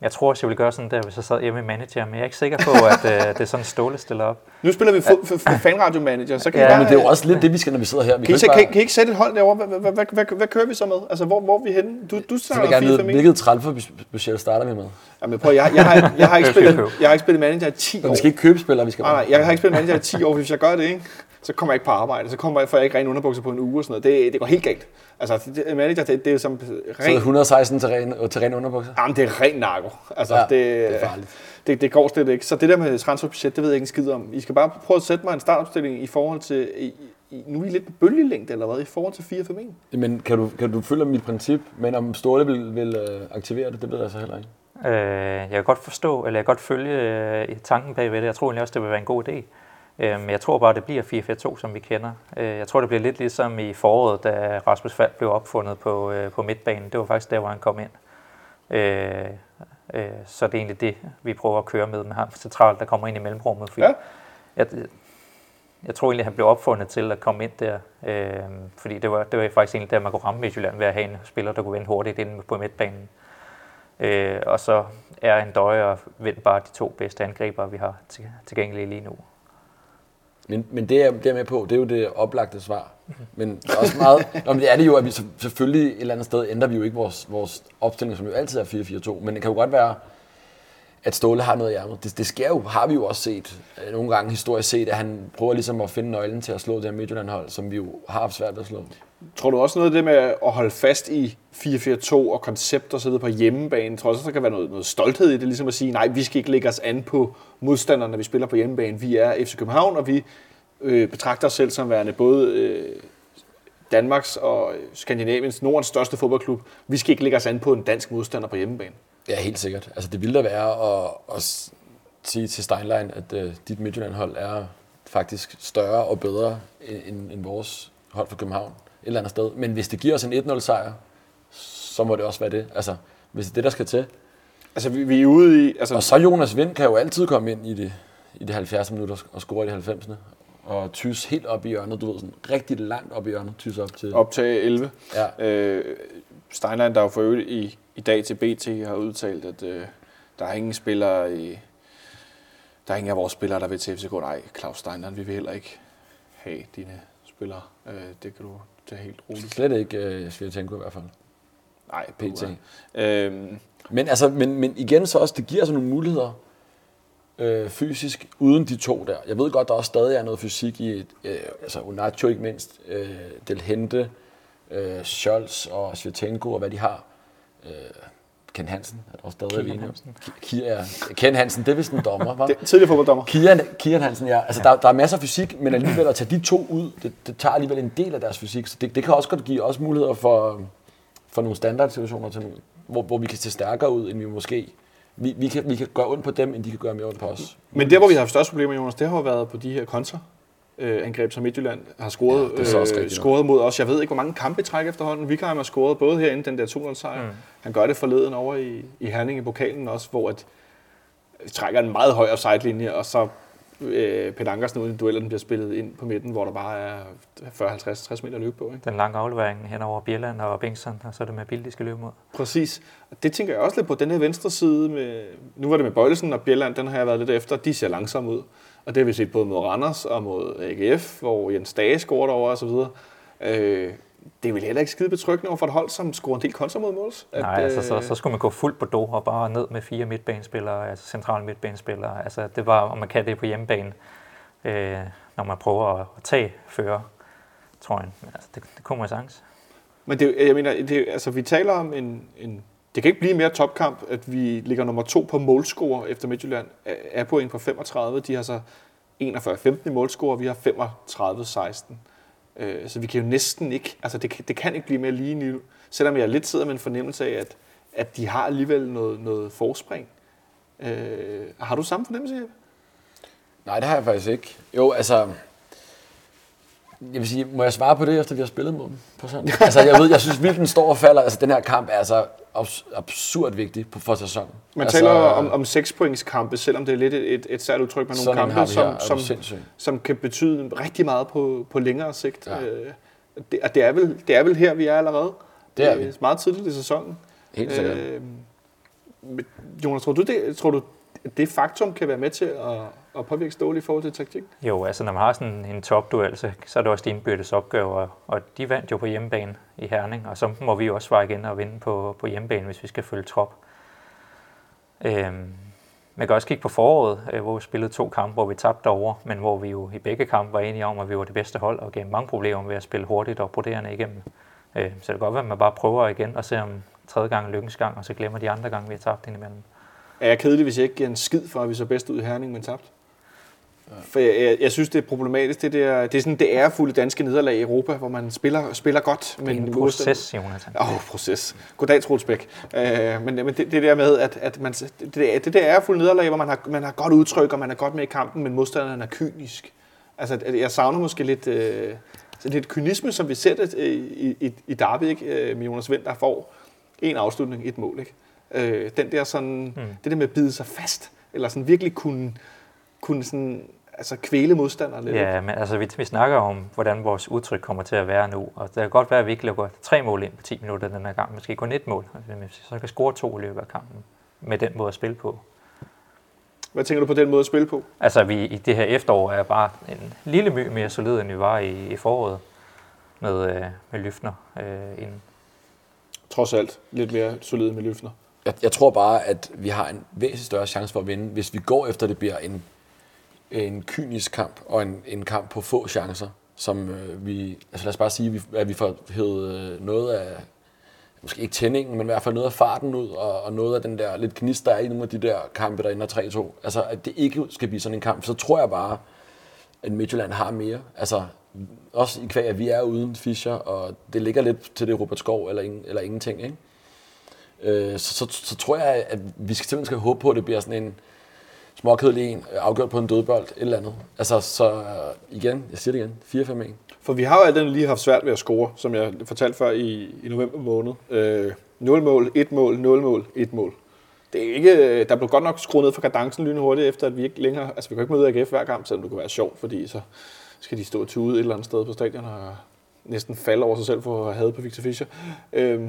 C: jeg tror også, jeg ville gøre sådan der, hvis jeg sad hjemme i manager, men jeg er ikke sikker på, at øh, det er sådan Ståle stiller op.
B: Nu spiller vi fo- f- f- fanradio manager, så kan
C: Ja,
B: vi bare,
D: Men det er jo også lidt det, vi skal, når vi sidder her. Vi
B: Kan
D: kan, ikke
B: kan,
D: bare,
B: kan I ikke sætte et hold derovre? Hvad, hvad, hvad, hvad, hvad kører vi så med? Altså, hvor, hvor er vi henne? Du, du
D: så vil jeg gerne
B: 4
D: vide, hvilket transferbudget starter vi med?
B: Jamen, prøv, jeg, jeg, har, jeg, har ikke spillet, jeg har ikke spillet manager i 10
D: Men
B: år.
D: vi skal ikke købe spillere, vi skal
B: Nej,
D: bare...
B: nej, jeg har ikke spillet manager i 10 år, hvis jeg gør det, ikke? Så kommer jeg ikke på arbejde. Så kommer jeg, får jeg ikke rene underbukser på en uge og sådan noget. Det, det går helt galt. Altså, det, det- manager, det, det er som
D: Så
B: rent
D: 116 til ren, til ren underbukser.
B: Jamen, det er ren narko. Altså,
D: Ja,
B: det,
D: det er farligt.
B: Det, det går slet ikke. Så det der med transferbudget, det ved jeg ikke en skid om. I skal bare prøve at sætte mig en startopstilling i forhold til... I, i, nu er I lidt på bølgelængde, eller hvad? I forhold til 4 5 1
D: Men kan du, kan du følge mit princip, men om Ståle vil, vil øh, aktivere det, det ved jeg så heller ikke.
C: Øh, jeg kan godt forstå, eller jeg kan godt følge øh, tanken bagved det. Jeg tror egentlig også, det vil være en god idé. Men jeg tror bare, det bliver 4-4-2, som vi kender. Øh, jeg tror, det bliver lidt ligesom i foråret, da Rasmus Falk blev opfundet på, øh, på midtbanen. Det var faktisk der, hvor han kom ind. Øh, så det er egentlig det, vi prøver at køre med med ham centralt, der kommer ind i mellemrummet. Fordi
B: Ja.
C: jeg, jeg tror egentlig, han blev opfundet til at komme ind der, øh, fordi det var, det var faktisk egentlig der, man kunne ramme Midtjylland ved at have en spiller, der kunne vende hurtigt ind på midtbanen. Øh, og så er en døje og vind bare de to bedste angriber, vi har til, tilgængelige lige nu.
D: Men, men det, jeg, det er med på, det er jo det oplagte svar. Men også meget, Nå, men det er det jo, at vi selvfølgelig et eller andet sted ændrer vi jo ikke vores, vores opstilling, som jo altid er 4-4-2. Men det kan jo godt være, at Ståle har noget i ærmet. Det, det sker jo, har vi jo også set, øh, nogle gange historisk set, at han prøver ligesom at finde nøglen til at slå det her Midtjylland-hold, som vi jo har haft svært ved at slå.
B: Tror du også noget af det med at holde fast i 4-4-2 og koncept og så videre på hjemmebane? Tror du også, der kan være noget, noget stolthed i det, ligesom at sige, nej, vi skal ikke lægge os an på modstanderne, når vi spiller på hjemmebane. Vi er FC København, og vi øh, betragter os selv som værende både øh, Danmarks og Skandinaviens, Nordens største fodboldklub. Vi skal ikke lægge os an på en dansk modstander på hjemmebane.
D: Ja, helt sikkert. Altså, det ville da være at, at sige til Steinlein, at uh, dit Midtjylland-hold er faktisk større og bedre end, end, vores hold fra København et eller andet sted. Men hvis det giver os en 1-0 sejr, så må det også være det. Altså, hvis det er det, der skal til.
B: Altså, vi, vi er ude i... Altså,
D: Og så Jonas Vind kan jo altid komme ind i det, i det 70 minutter og score i det 90. Og tys helt op i hjørnet, du ved, sådan rigtig langt op i hjørnet, tys op til.
B: op til 11.
D: Ja.
B: Øh, Steinlein, der jo for øvrigt i, i dag til BT har udtalt, at øh, der er ingen spillere i Der er ingen af vores spillere, der vil til FCK. Nej, Claus Steiner, vi vil heller ikke have dine spillere. Øh, det kan du tage helt roligt.
D: Slet ikke øh, Svirtenko i hvert fald.
B: Nej,
D: PT.
B: Øhm,
D: Men, altså, men, men igen så også, det giver sådan nogle muligheder øh, fysisk uden de to der. Jeg ved godt, der også stadig er noget fysik i, et, øh, altså Unacho ikke mindst, øh, Del Hente, øh, Scholz og Svirtenko og hvad de har. Øh, Ken Hansen er der også stadig
C: Kian
D: alene.
C: Hansen.
D: Ken Hansen, det er vist en dommer, var?
B: det, tidligere fodbolddommer.
D: Kian, Kian Hansen, ja. Altså, der, der er masser af fysik, men alligevel at tage de to ud, det, det tager alligevel en del af deres fysik. Så det, det kan også godt give os muligheder for, for nogle standardsituationer, til nogle, hvor, hvor vi kan se stærkere ud, end vi måske... Vi, vi, kan, vi kan gøre ondt på dem, end de kan gøre mere ondt på os.
B: Men der, hvor vi har haft størst problemer, Jonas, det har jo været på de her kontra øh, angreb, som Midtjylland har scoret,
D: Ja, det er så også
B: øh, scoret mod os. Jeg ved ikke, hvor mange kampe i træk efterhånden. Vikarheim har scoret både herinde, den der 2 sejr. Mm. Han gør det forleden over i, i Herning i pokalen også, hvor at, trækker en meget høj offside-linje, og så øh, Peter Ankersen uden dueller, den bliver spillet ind på midten, hvor der bare er 40, 50, 60 meter løb på. Ikke?
C: Den lange aflevering hen over Bjelland og Bengtsson, og så er det med Bill, de skal løbe mod.
B: Præcis. Og det tænker jeg også lidt på. Den her venstre side, med, nu var det med Bøjlesen og Bjelland, den har jeg været lidt efter. De ser langsomme ud. Og det har vi set både mod Randers og mod AGF, hvor Jens Dage scorer over og så videre. Øh, det er vel heller ikke skide betryggende over for et hold, som scorer en del kontra mod måls.
C: At, Nej, altså så, så skulle man gå fuldt på do og bare ned med fire midtbanespillere, altså centrale midtbanespillere. Altså det var, om man kan det på hjemmebane, øh, når man prøver at, at tage fører. Men altså, det, det kunne man sagtens.
B: Men det, jeg mener, det, altså, vi taler om en, en... Det kan ikke blive mere topkamp, at vi ligger nummer to på målscore efter Midtjylland. Er- på en på 35. De har så 41-15 i målscore, og vi har 35-16. Øh, Så vi kan jo næsten ikke... Altså, det, det kan ikke blive mere lige nu. Selvom jeg lidt sidder med en fornemmelse af, at, at de har alligevel noget, noget forspring. Øh, har du samme fornemmelse, Jeppe?
D: Nej, det har jeg faktisk ikke. Jo, altså... Jeg vil sige, må jeg svare på det, efter vi har spillet mod dem? På sådan? altså, jeg ved, jeg synes virkelig, den står og falder. Altså, den her kamp er altså abs- absurd vigtig på- for sæsonen.
B: Man
D: altså,
B: taler om, om 6 points kampe, selvom det er lidt et, et, et særligt udtryk med nogle kampe, som,
D: Er
B: som, som kan betyde rigtig meget på, på længere sigt.
D: Ja.
B: Øh, det, og det er, vel, det er vel her, vi er allerede.
D: Det er vi.
B: Øh, Meget tidligt i sæsonen.
D: Helt sikkert.
B: Øh, Jonas, tror du, det, tror du, det faktum kan være med til at, at påvirke Ståle i forhold til taktik?
C: Jo, altså når man har sådan en topduel, så, så er det også de indbyrdes opgaver, og de vandt jo på hjemmebane i Herning, og så må vi jo også svare igen og vinde på, på hjemmebane, hvis vi skal følge trop. Øhm, man kan også kigge på foråret, øh, hvor vi spillede to kampe, hvor vi tabte over, men hvor vi jo i begge kampe var enige om, at vi var det bedste hold, og gav mange problemer ved at spille hurtigt og broderende igennem. Øh, så det kan godt være, at man bare prøver igen og ser om tredje gang lykkens gang, og så glemmer de andre gange, vi har tabt indimellem.
B: Er jeg kedelig, hvis jeg ikke giver en skid for, at vi så bedst ud i Herning, men tabt? For jeg, jeg, jeg, synes, det er problematisk. Det, der, det er sådan det ærefulde danske nederlag i Europa, hvor man spiller, spiller godt.
C: Det er en proces, Jonathan.
B: Åh, oh, proces. Goddag, Troels Bæk. Øh, men men det, det der med, at, at man, det, det, der er fuld nederlag, hvor man har, man har godt udtryk, og man er godt med i kampen, men modstanderen er kynisk. Altså, jeg savner måske lidt, sådan lidt kynisme, som vi ser det øh, i, i, i Derby, ikke? Med Jonas Vind, der får en afslutning, et mål. Ikke? Øh, den der sådan, mm. det der med at bide sig fast, eller sådan virkelig kunne, kunne sådan, altså kvæle modstanderen lidt.
C: Ja, men altså, vi, vi snakker om, hvordan vores udtryk kommer til at være nu, og det kan godt være, at vi ikke lukker tre mål ind på 10 minutter den her gang, måske kun et mål, altså, så kan score to i løbet af kampen, med den måde at spille på.
B: Hvad tænker du på den måde at spille på?
C: Altså, vi i det her efterår er bare en lille my mere solid, end vi var i, i foråret med, øh, med Lyftner øh, inden.
B: Trods alt lidt mere solid med Løfner.
D: Jeg, jeg tror bare, at vi har en væsentlig større chance for at vinde, hvis vi går efter, det bliver en, en kynisk kamp, og en, en kamp på få chancer, som øh, vi, altså lad os bare sige, at vi, at vi får hævet øh, noget af, måske ikke tændingen, men i hvert fald noget af farten ud, og, og noget af den der lidt gnist, der er i nogle af de der kampe, der ender 3-2. Altså, at det ikke skal blive sådan en kamp, så tror jeg bare, at Midtjylland har mere. Altså, også i kvæg, at vi er uden Fischer, og det ligger lidt til det Robert Skov eller, ingen, eller ingenting, ikke? Øh, så, så, så tror jeg, at vi skal simpelthen skal håbe på, at det bliver sådan en småkedelig en, øh, afgjort på en dødbold, et eller andet. Altså, så øh, igen, jeg siger det igen, 4-5-1.
B: For vi har jo alt lige haft svært ved at score, som jeg fortalte før i, i november måned. Øh, 0 mål, 1 mål, 0 mål, 1 mål. Det er ikke, øh, der blev godt nok skruet ned for kadencen lynhurtigt, efter at vi ikke længere... Altså, vi kan ikke møde AGF hver kamp, selvom det kunne være sjovt, fordi så skal de stå og tude et eller andet sted på stadion og næsten falde over sig selv for at have på Victor Fischer. Øh,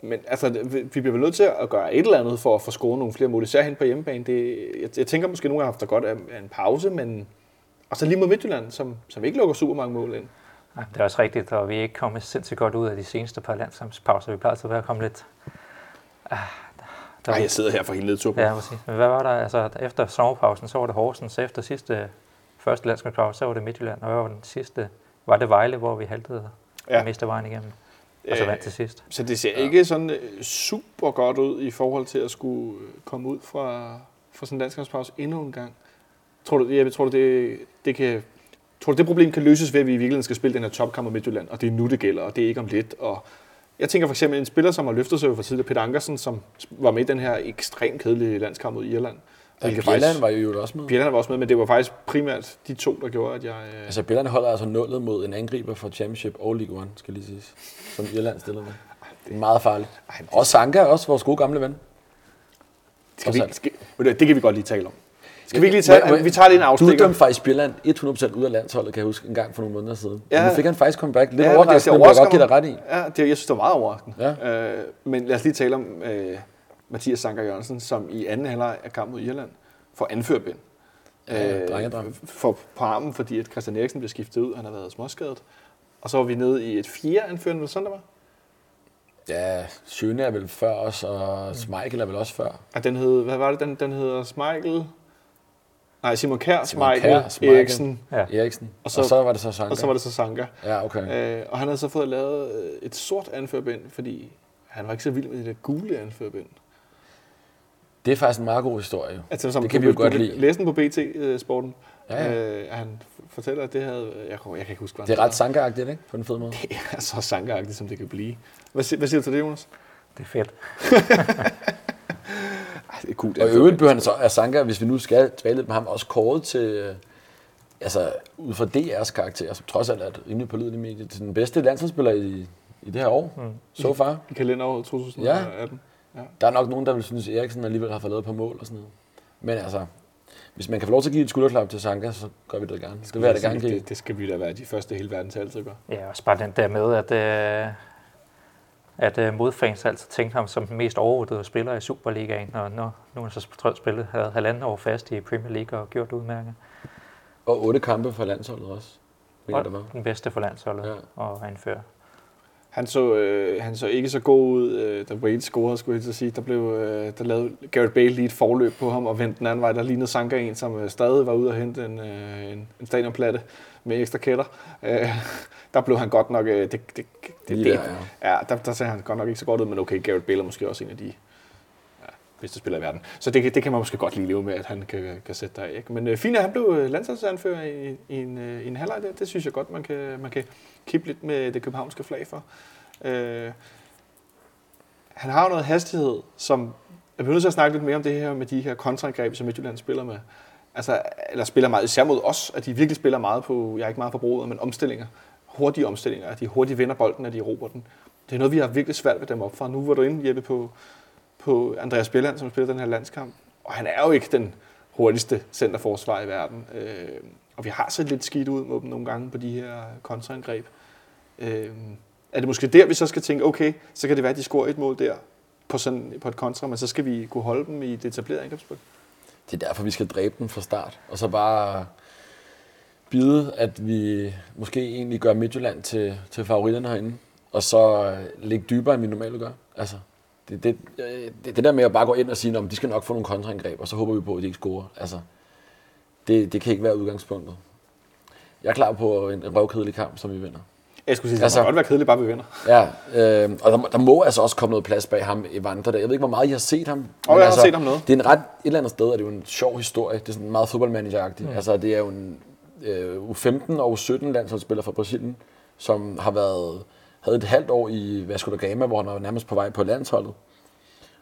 B: men altså, vi bliver vel nødt til at gøre et eller andet for at få scoret nogle flere mål, især hen på hjemmebane. Det, jeg, jeg tænker måske, at nogle har haft det godt af af en pause, men og så lige mod Midtjylland, som, som ikke lukker super mange mål ind.
C: Ja, det er også rigtigt, og vi er ikke kommet sindssygt godt ud af de seneste par landskampspauser. Vi plejer altid at være kommet lidt... Ah, der,
B: Nej, jeg sidder her for hele nedtuppen.
C: Ja, præcis. Men hvad var der? Altså, efter sommerpausen, så var det Horsens. Efter sidste første landskampspause, så var det Midtjylland. Og hvad var den sidste? Var det Vejle, hvor vi haltede
B: Ja.
C: ja. miste vejen igennem? Og så
B: Øh,
C: vandt til sidst.
B: Så det ser ikke sådan øh, super godt ud i forhold til at skulle øh, komme ud fra, fra sådan en landskampspause endnu en gang. Tror du, jeg tror du, det, det kan, tror du, det problem kan løses ved, at vi i virkeligheden skal spille den her topkamp mod Midtjylland, og det er nu, det gælder, og det er ikke om lidt. Og jeg tænker for eksempel en spiller, som har løftet sig for tidligere, Peter Ankersen, som var med i den her ekstremt kedelige landskamp mod Irland.
D: Ja,
B: Hvilket
D: Bjelland var jo også med.
B: Bjelland var også med, men det var faktisk primært de to, der gjorde, at jeg... Øh,
D: Altså, Bjelland holder altså nullet mod en angriber fra Championship og League One, skal lige siges. Som Irland stiller med. Det er meget farligt.
B: ej, det,
D: Og Sanka er også vores gode gamle ven.
B: skal vi, skal, du det kan vi godt lige tale om. Skal vi ikke lige tage, vi tager lige en
D: Du
B: afstikker.
D: dømte faktisk Bjelland 100% ud af landsholdet, kan jeg huske, en gang for nogle måneder siden.
B: Ja.
D: Ja. Nu fik han faktisk comeback. Lidt
B: Ja,
D: overraskende,
B: faktisk-
D: men jeg godt give dig ret i.
B: Ja, det, jeg synes, det var meget overraskende.
D: Ja.
B: Øh, men lad os lige tale om øh, Mathias Sanker Jørgensen, som i anden halvleg af kampen mod Irland får anførbind.
D: Ja, drengedrøm.
B: for på armen, fordi at Christian Eriksen blev skiftet ud, han har været småskadet. Og så var vi nede i et fire anførende, eller sådan der var.
D: Ja, Sjøne er vel før os, og Schmeichel er vel også før.
B: Og den hed, hvad var det, den, den hedder Smeichel? Nej, Simon Kjær,
D: Simon
B: Smeichel. Eriksen,
C: Ja.
D: Eriksen.
B: Og så-
D: så, og så var det så Sanka.
B: og så var det så Sanker.
D: Ja, okay.
B: Øh, og han havde så fået lavet øh, et sort anførbind, fordi han var ikke så vild med det der gule anførbind.
D: Det er faktisk en meget god historie.
B: Altså, som
D: Det kan vi jo
B: du-
D: godt
B: du
D: lide.
B: Læste den på BT-sporten.
D: Ja, ja.
B: Øh, han fortæller, at det havde... Jeg, jeg kan ikke huske, hvad
D: Det er ret Sanka-agtigt, ikke? På en fed måde.
B: Det er så sankeragtigt, som det kan blive. Hvad, hvad siger du til det, Jonas?
C: Det er fedt.
B: Ej, det er cool.
D: Og i øvrigt blev han så af Sanka, hvis vi nu skal dvæle lidt med ham, også kåret til, øh, altså ud fra DR's karakter, som trods alt er et rimelig pålideligt medie, til den bedste landsholdsspiller i, i det her år, mm. so far.
B: I kalenderåret 2018.
D: Der er nok nogen, der vil synes, at Eriksen alligevel har fået lavet på mål og sådan noget. Men altså, hvis man kan få lov til at give et skulderklap til Sanka, så gør vi det gerne. Det jeg da gerne
B: det, det skal vi da være de første i hele verden til altid at gøre.
C: Ja, også bare den der med, at, øh, at øh, modfans altid tænkte ham som den mest overvurderede spiller i Superligaen, og nu, nu er han så trods spillet havde halvanden år fast i Premier League og gjort det udmærket.
D: Og otte kampe for landsholdet også.
C: Og den bedste for landsholdet
D: Ja.
C: ja. og anfører.
B: Han så, øh, han så ikke så god ud, øh, da Wade scorede, skulle jeg til at sige. Der, blev, øh, der lavede Garrett Bale lige et forløb på ham og vendte den anden vej. Der lignede Sanka en, som øh, stadig var ude og hente en, øh, en, en stadionplatte med ekstra kætter. Øh, der blev han godt nok... Øh, det, det, det, det,
D: der,
B: ja, der, der ser han godt nok ikke så godt ud, men okay, Garrett Bale er måske også en af de ja, bedste spiller i verden. Så det, det kan man måske godt lige leve med, at han kan, kan sætte der ikke? Men øh, fint, at han blev øh, landsholdsanfører i, i, en, øh, i en halvleg der. Det synes jeg godt, man kan, man kan kippe lidt med det københavnske flag for. Øh, han har jo noget hastighed, som... Jeg bliver nødt til at snakke lidt mere om det her med de her kontraangreb, som Midtjylland spiller med. Altså, eller spiller meget, især mod os, at de virkelig spiller meget på, jeg er ikke meget forbruget, men omstillinger. Hurtige omstillinger, at de hurtigt vender bolden, at de rober den. Det er noget, vi har virkelig svært ved dem op fra. Nu var du inde, Jeppe, på, på Andreas Bjelland, som spiller den her landskamp. Og han er jo ikke den hurtigste centerforsvar i verden. Øh, og vi har set lidt skidt ud med dem nogle gange på de her kontraangreb. Øh, er det måske der, vi så skal tænke, okay, så kan det være, at de scorer et mål der på, sådan, på et kontra, men så skal vi kunne holde dem i det etablerede angrebsspil.
D: Det er derfor, vi skal dræbe dem fra start. Og så bare bide, at vi måske egentlig gør Midtjylland til, til favoritterne herinde. Og så øh, ligge dybere, end vi normalt gør. Altså, det, det, det, det der med at bare gå ind og sige, at de skal nok få nogle kontraangreb, og så håber vi på, at de ikke scorer. Altså, det, det kan ikke være udgangspunktet. Jeg er klar på en, røvkedelig kamp, som vi vinder.
B: Jeg skulle sige, det
D: Altså-
B: altså, kan godt være kedeligt, bare vi vinder.
D: Ja, øh, og der, må- der må altså også komme noget plads bag ham i Vandre der. Jeg ved ikke, hvor meget I har set ham.
B: Og
D: men
B: jeg har set ham noget.
D: Det er en ret, et eller andet sted, er det jo en sjov historie. Det er sådan meget fodboldmanager-agtigt. Mm. Altså, det er jo en øh, U15 og U17 landsholdsspiller fra Brasilien, som har været, havde et halvt år i Vasco da Gama, hvor han var nærmest på vej på landsholdet.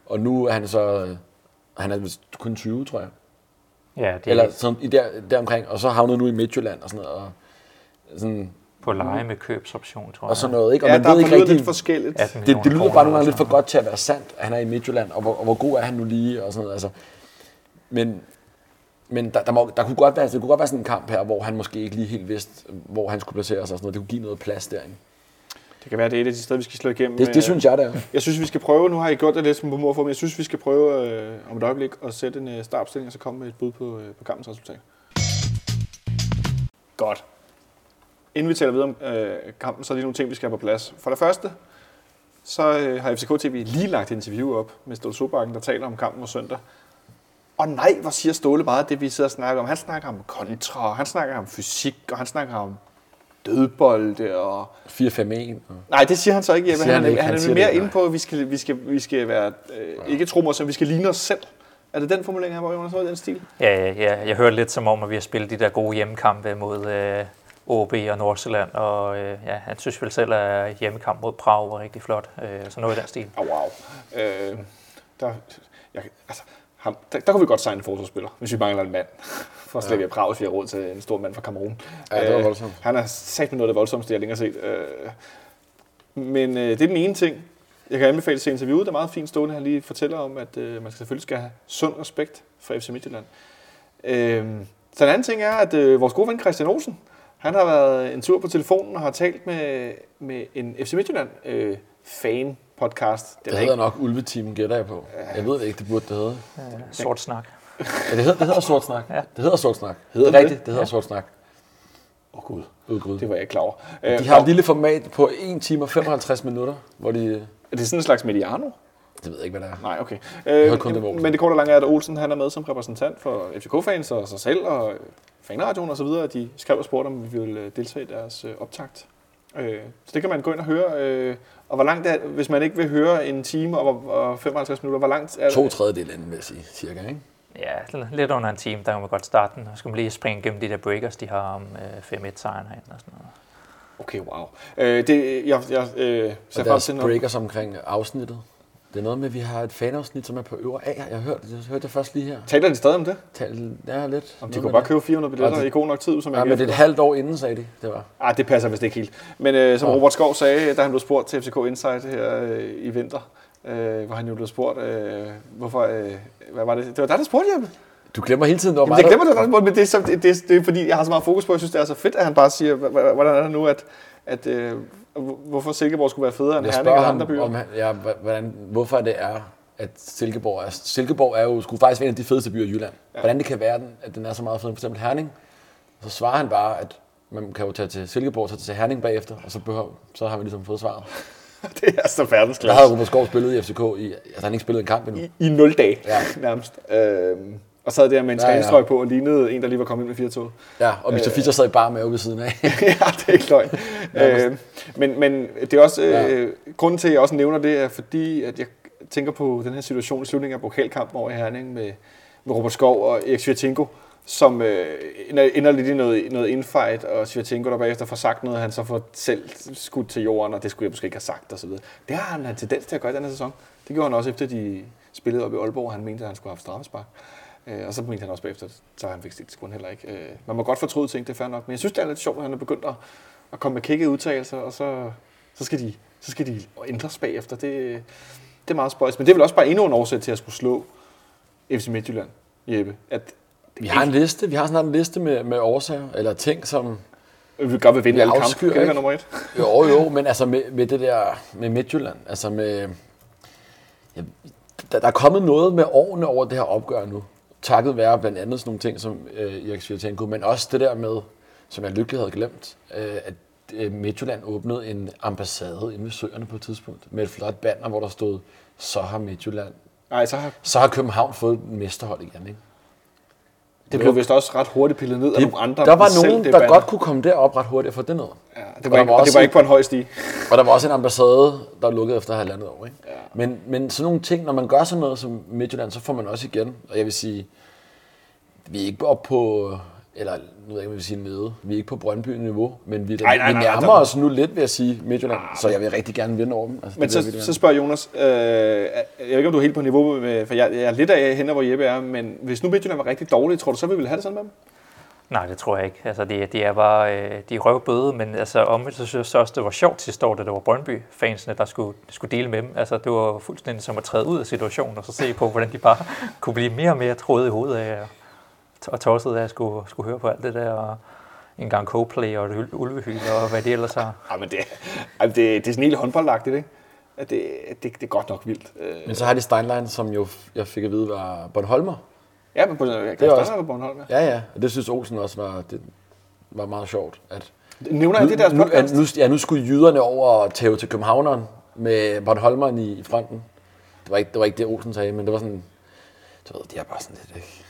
D: Og nu er han så, han er vist kun 20, tror jeg.
C: Ja, det
D: Eller
C: er
D: sådan, i der, deromkring. Og så havnet nu i Midtjylland og sådan noget. Og, sådan,
C: på leje med købsoption, tror jeg.
D: og sådan noget, ikke? Og
B: Ja,
D: man
B: der
D: ved ikke rigtig,
B: lidt forskelligt.
C: 18
D: det, det lyder bare nogle gange lidt for godt til at være sandt, at han er i Midtjylland, og hvor, og hvor god er han nu lige, og sådan noget. Altså, men men der, der, må, der kunne godt være, det kunne godt være sådan en kamp her, hvor han måske ikke lige helt vidste, hvor han skulle placere sig og sådan noget. Det kunne give noget plads derinde.
B: Det kan være, det er et af de steder, vi skal slå igennem.
D: Det,
B: Øh,
D: det synes jeg, det er.
B: Jeg synes, vi skal prøve, nu har I gjort det lidt som på mor for, men jeg synes, vi skal prøve øh, om et øjeblik at sætte en øh, startopstilling, og så komme med et bud på, øh, på kampens resultat. Godt. Inden vi taler videre om øh, kampen, så er der lige nogle ting, vi skal have på plads. For det første, så øh, har FCK TV lige lagt et interview op med Ståle Sobakken, der taler om kampen mod søndag. Og nej, hvor siger Ståle meget det, vi sidder og snakker om. Han snakker om kontra, og han snakker om fysik, og han snakker om dødbolde, og
D: 4-5-1. og-
B: Nej, det siger han så ikke, Jeppe.
D: Siger
B: Han,
D: han ikke.
B: han,
D: Han
B: er mere
D: det
B: inde på, at vi skal, vi skal, vi skal være, øh, ikke tro mig, så vi skal ligne os selv. Er det den formulering, han var sådan den stil?
C: Ja, ja, ja, jeg hørte lidt som om, at vi har spillet de der gode hjemmekampe mod øh, OB og Nordsjælland, og øh, ja, han synes vel selv, at hjemmekamp mod Prag var rigtig flot, øh, så noget i den stil.
B: Oh, wow. Øh, der, jeg, altså, ham, der, der kunne vi godt signe en forsvarsspiller, hvis vi mangler en mand. For slet ikke at Prag, hvis vi har råd til en stor mand fra Cameroon.
D: Ja, det var
B: Øh,
D: voldsomt.
B: Han har sagt med noget af det voldsomste, jeg længere set. Øh, men øh, det er den ene ting. Jeg kan anbefale at se interviewet. Det er meget fint stående. Han lige fortæller om, at øh, man selvfølgelig skal have sund respekt for FC Midtjylland. Øh, så den anden ting er, at øh, vores gode ven Christian Olsen, han har været en tur på telefonen og har talt med, med en FC Midtjylland øh, fan podcast.
D: Det hedder nok Ulveteam, gætter jeg på. Jeg ved det ikke, det burde det hedde.
C: Øh, sort snak.
D: Ja, det hedder, det hedder Sort Snak.
C: Ja.
D: Det hedder Sort Snak.
B: Hedder
D: det er
B: det?
D: rigtigt, det hedder Sort Snak.
B: Åh oh, gud,
D: Ud Gud.
B: det var jeg ikke klar over. Øh,
D: De har
B: og-
D: et lille format på 1 time og 55 minutter, hvor de...
B: Er det sådan en slags mediano?
D: Det ved jeg ikke, hvad det er.
B: Nej, okay.
D: hørte kun det
B: Øh, men det korte og lange er, at Olsen han er med som repræsentant for FCK-fans og sig selv og øh, fanradioen og så videre. De skrev og spurgte, om vi ville øh, deltage i deres øh, optakt. Øh, så det kan man gå ind og høre. Øh, og hvor langt er, hvis man ikke vil høre en time og, og 55 minutter, hvor langt er
D: To tredjedel inden, vil jeg sige, cirka, ikke?
C: Ja, lidt under en time, der kan man godt starte den. Og så skal man lige springe gennem de der breakers, de har om øh, 5-1-sejren herinde og sådan noget.
B: Okay, wow. Øh, det, jeg, jeg øh, ser
D: Og deres
B: til noget.
D: breakers omkring afsnittet. Det er noget med, at vi har et fanafsnit, som er på øvre A. Jeg har hørt det, jeg hørte det først lige her.
B: Taler de stadig om det?
D: Tal, ja, lidt.
B: Om de kunne bare
D: det.
B: købe 400 billetter
D: det-
B: i god nok tid, som
D: Ja,
B: jeg
D: men det er et halvt år inden, sagde de. Det var.
B: Ah, det passer vist ikke helt. Men øh, som
D: Nå.
B: Robert Skov sagde, da han blev spurgt til FCK Insight her øh, i vinter, øh, hvor han jo blev spurgt, øh, hvorfor, øh, hvad var det? Det var dig, der spurgte, Jeppe.
D: Du glemmer hele tiden,
B: Jamen,
D: mig,
B: jeg
D: der-
B: glemmer det, der men det er, så, det, det, det er fordi, jeg har så meget fokus på, jeg synes, det er så fedt, at han bare siger, "Hva- hva- hvordan er det nu, at, at øh, hvorfor Silkeborg skulle være federe end Herning eller andre byer.
D: om ja, hvordan, hvorfor det er, at Silkeborg er... Silkeborg er jo skulle faktisk være en af de fedeste byer i Jylland. Ja. Hvordan det kan være, den- at den er så meget fed, for eksempel Herning. Så svarer han bare, at man kan jo tage til Silkeborg, så til Herning bagefter, og så, behøver, så har vi ligesom fået svaret.
B: det er så
D: Der
B: verdensklasse.
D: havde Robert Skov spillet i FCK i... Altså, han har ikke spillet en kamp endnu.
B: I, I 0 dage,
D: Ja.
B: nærmest. Øh, og sad der med en
D: Ja, ja.
B: træningstrøje på og lignede en, der lige var kommet ind med fire tog.
D: Ja, og Mr. Fischer sad i bare mave ved siden af.
B: ja, det er ikke løgn. øh, men, men det er også, øh, grunden til, at jeg også nævner det, er fordi, at jeg tænker på den her situation i slutningen af pokalkampen over i Herning med, med Robert Skov og Erik Svirtinko, som øh, ender- lidt i noget, noget infight, og Svirtinko der bagefter får sagt noget, han så får selv skudt til jorden, og det skulle jeg måske ikke have sagt, osv. Det har han en tendens til at gøre i den her sæson. Det gjorde han også efter, de spillede op i Aalborg, han mente, at han skulle have haft straffespark. Øh, og så mente han også bagefter, så han fik han heller ikke. Øh, man må godt fortryde ting, det er fair nok. Men jeg synes, det er lidt sjovt, at han er begyndt at, at komme med kiggede udtalelser, og så, så, skal de, så skal de ændres bagefter. Det, det er meget spøjs. Men det er vel også bare endnu en årsag til at skulle slå FC Midtjylland, Jeppe. At
D: Vi har en liste, vi har snart en liste med, med årsager, eller ting, som...
B: vi vil godt vil vinde
D: Vi
B: alle kampe. Kan det nummer et?
D: Jo, jo, men altså med, med det der med Midtjylland, altså med... Ja, der, der er kommet noget med årene over det her opgør nu. Takket være blandt andet sådan nogle ting som øh, Erik Svirtenko, men også det der med, som jeg lykkelig havde glemt, øh, at øh, Midtjylland åbnede en ambassade inde ved søerne på et tidspunkt, med et flot banner, hvor der stod, så har Midtjylland,
B: Nej, så har,
D: så har København fået et mesterhold igen, ikke?
B: Det blev vist også ret hurtigt pillet ned af nogle andre.
D: der var nogen, der
B: banner.
D: godt kunne komme derop ret hurtigt og få det ned.
B: Ja, det
D: Og
B: var,
D: der
B: ikke,
D: var
B: og det var
D: en-
B: ikke på en høj stige.
D: Og der var også en ambassade, der lukkede efter halvandet år. Ikke?
B: Ja.
D: Men, men sådan nogle ting, når man gør sådan noget som Midtjylland, så får man også igen. Og jeg vil sige, vi er ikke oppe på, eller nu ved jeg ikke, om jeg vil sige nede, vi er ikke på Brøndby-niveau, men vi,
B: Nej, nej,
D: vi
B: nej,
D: nærmer
B: nej.
D: os nu lidt ved at sige Midtjylland, så jeg vil rigtig gerne vinde over dem. Altså,
B: Men så, så spørger Jonas, øh, jeg ved ikke, om du er helt på niveau med, for jeg, jeg er lidt af henne, hvor Jeppe er, men hvis nu Midtjylland var rigtig dårlige, tror du så, vi ville have det sådan med dem?
C: Nej, det tror jeg ikke. Altså, de, de er bare øh, de er røvbøde, men altså, omvendt så synes jeg også, det var sjovt sidste år, da det var Brøndby-fansene, der skulle, skulle dele med dem. Altså, det var fuldstændig som at træde ud af situationen, og så se på, hvordan de bare kunne blive mere og mere troet i hovedet af, og tosset af at skulle, skulle høre på alt det der. Og, en gang Coplay og et ulvehyl og hvad de ellers har.
B: Ja, men det, altså det, det er sådan helt håndboldagtigt, ikke? At det, det, det er godt nok vildt. Øh,
D: Men så har de Steinlein, som jo jeg fik at vide var Bornholmer.
B: Ja, men på, jeg kan
D: er
B: også på Bornholm. Ja.
D: Ja, ja. Og det synes Olsen også var, det var meget sjovt. At
B: Nævner jeg det deres
D: nu,
B: podcast?
D: nu, ja, nu skulle jyderne over og tæve til Københavneren med Bornholmeren i, i fronten. Det var, ikke, det var ikke det, Olsen sagde, men det var sådan... Du ved, de er bare sådan lidt... Ikke?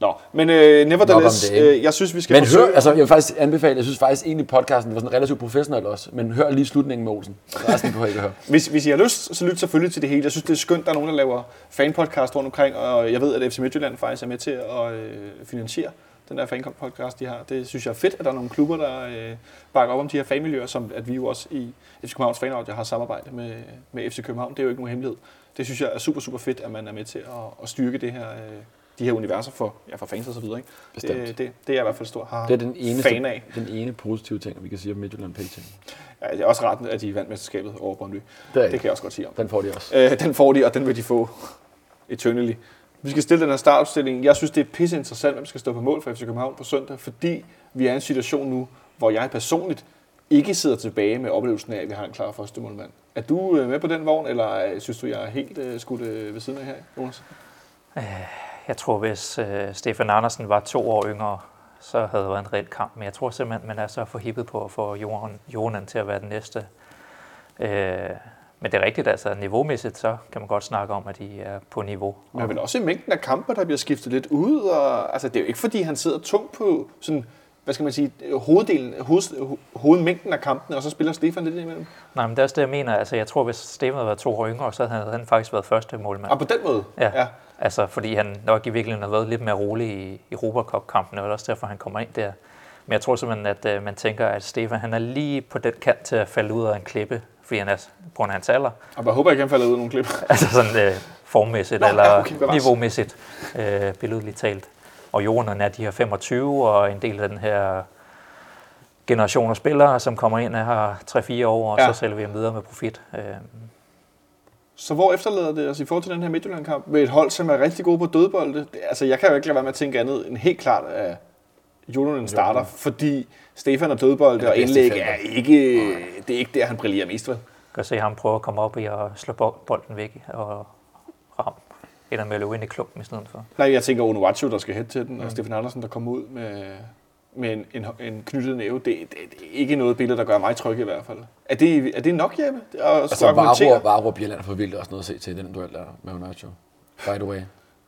B: Nå, men øh, nevertheless,
D: det,
B: øh, jeg synes, vi skal
D: Men
B: forsøge...
D: hør, altså jeg vil faktisk anbefale, jeg synes faktisk egentlig podcasten var sådan relativt professionel også, men hør lige slutningen med Olsen. Resten behøver ikke at høre.
B: Hvis, hvis I har lyst, så lyt selvfølgelig til det hele. Jeg synes, det er skønt, der er nogen, der laver fanpodcast rundt omkring, og jeg ved, at FC Midtjylland faktisk er med til at øh, finansiere den der fanpodcast, de har. Det synes jeg er fedt, at der er nogle klubber, der øh, bakker op om de her fanmiljøer, som at vi jo også i FC Københavns Fanradio har samarbejde med, med FC København. Det er jo ikke nogen hemmelighed. Det synes jeg er super, super fedt, at man er med til at, at styrke det her, øh, de her universer for, ja, for fans og så videre. Ikke?
D: Bestemt.
B: Det, det, det, er jeg i hvert fald stor har
D: Det er den eneste,
B: fan af.
D: den ene positive ting, vi kan sige om Midtjylland PT.
B: Ja, det er også ret, at de vandt mesterskabet over Brøndby.
D: Det,
B: Det
D: ikke.
B: kan jeg også godt sige om.
D: Den får de også.
B: Øh, den får de, og den vil de få eternally. Vi skal stille den her startopstilling. Jeg synes, det er pisse interessant, hvem skal stå på mål for FC København på søndag, fordi vi er i en situation nu, hvor jeg personligt ikke sidder tilbage med oplevelsen af, at vi har en klar første målmand. Er du øh, med på den vogn, eller øh, synes du, jeg er helt øh, skudt øh, ved siden af her, Jonas?
C: Jeg tror, hvis øh, Stefan Andersen var to år yngre, så havde det været en reel kamp. Men jeg tror simpelthen, man er så forhippet på at få Johan, Jonan til at være den næste. Øh, men det er rigtigt, altså niveaumæssigt, så kan man godt snakke om, at de er på niveau.
B: Men vel også i mængden af kampe, der bliver skiftet lidt ud. Og, altså, det er jo ikke, fordi han sidder tungt på sådan, hvad skal man sige, hoveddelen, hoved, ho- hovedmængden af kampene, og så spiller Stefan lidt imellem.
C: Nej, men det er også det, jeg mener. Altså, jeg tror, hvis Stefan havde været to år yngre, så havde han faktisk været første målmand.
B: Og på den måde.
C: Ja.
B: ja.
C: Altså, fordi han nok i virkeligheden har været lidt mere rolig i Europa Cup-kampen, og det er også derfor, han kommer ind der. Men jeg tror simpelthen, at øh, man tænker, at Stefan han er lige på den kant til at falde ud af en klippe, fordi han er på grund af hans alder.
B: Og jeg håber ikke, han falder ud af nogle klip.
C: Altså sådan øh, formmæssigt
B: Nå,
C: eller
B: ja, okay,
C: niveaumæssigt, øh, billedligt talt. Og Jonan er de her 25, og en del af den her generation af spillere, som kommer ind og har 3-4 år, og
B: Ja.
C: så sælger vi dem videre med profit. Øh,
B: Så hvor efterlader det os i forhold til den her Midtjylland-kamp med et hold, som er rigtig gode på dødbolde? Altså, jeg kan jo ikke lade være med at tænke andet end helt klart, at Jolonen starter, fordi Stefan og dødbolde
D: er
B: og indlæg er ikke, det er ikke der, han brillerer mest, vel?
C: kan se ham prøve at komme op i og slå bo- bolden væk og. Eller med at løbe ind i klumpen i stedet for.
B: Nej, jeg tænker Onuachu, der skal hætte til den, og Stefan Andersen, der kommer ud med, med en, en, en knyttet næve. Det, det, det, er ikke noget billede, der gør mig tryg i hvert fald. Er det, er det nok, Jeppe? At
D: Altså,
B: argumentere?
D: Varup, Varup Bjelland får virkelig også noget at se til i den duel der med Onacho. By the way.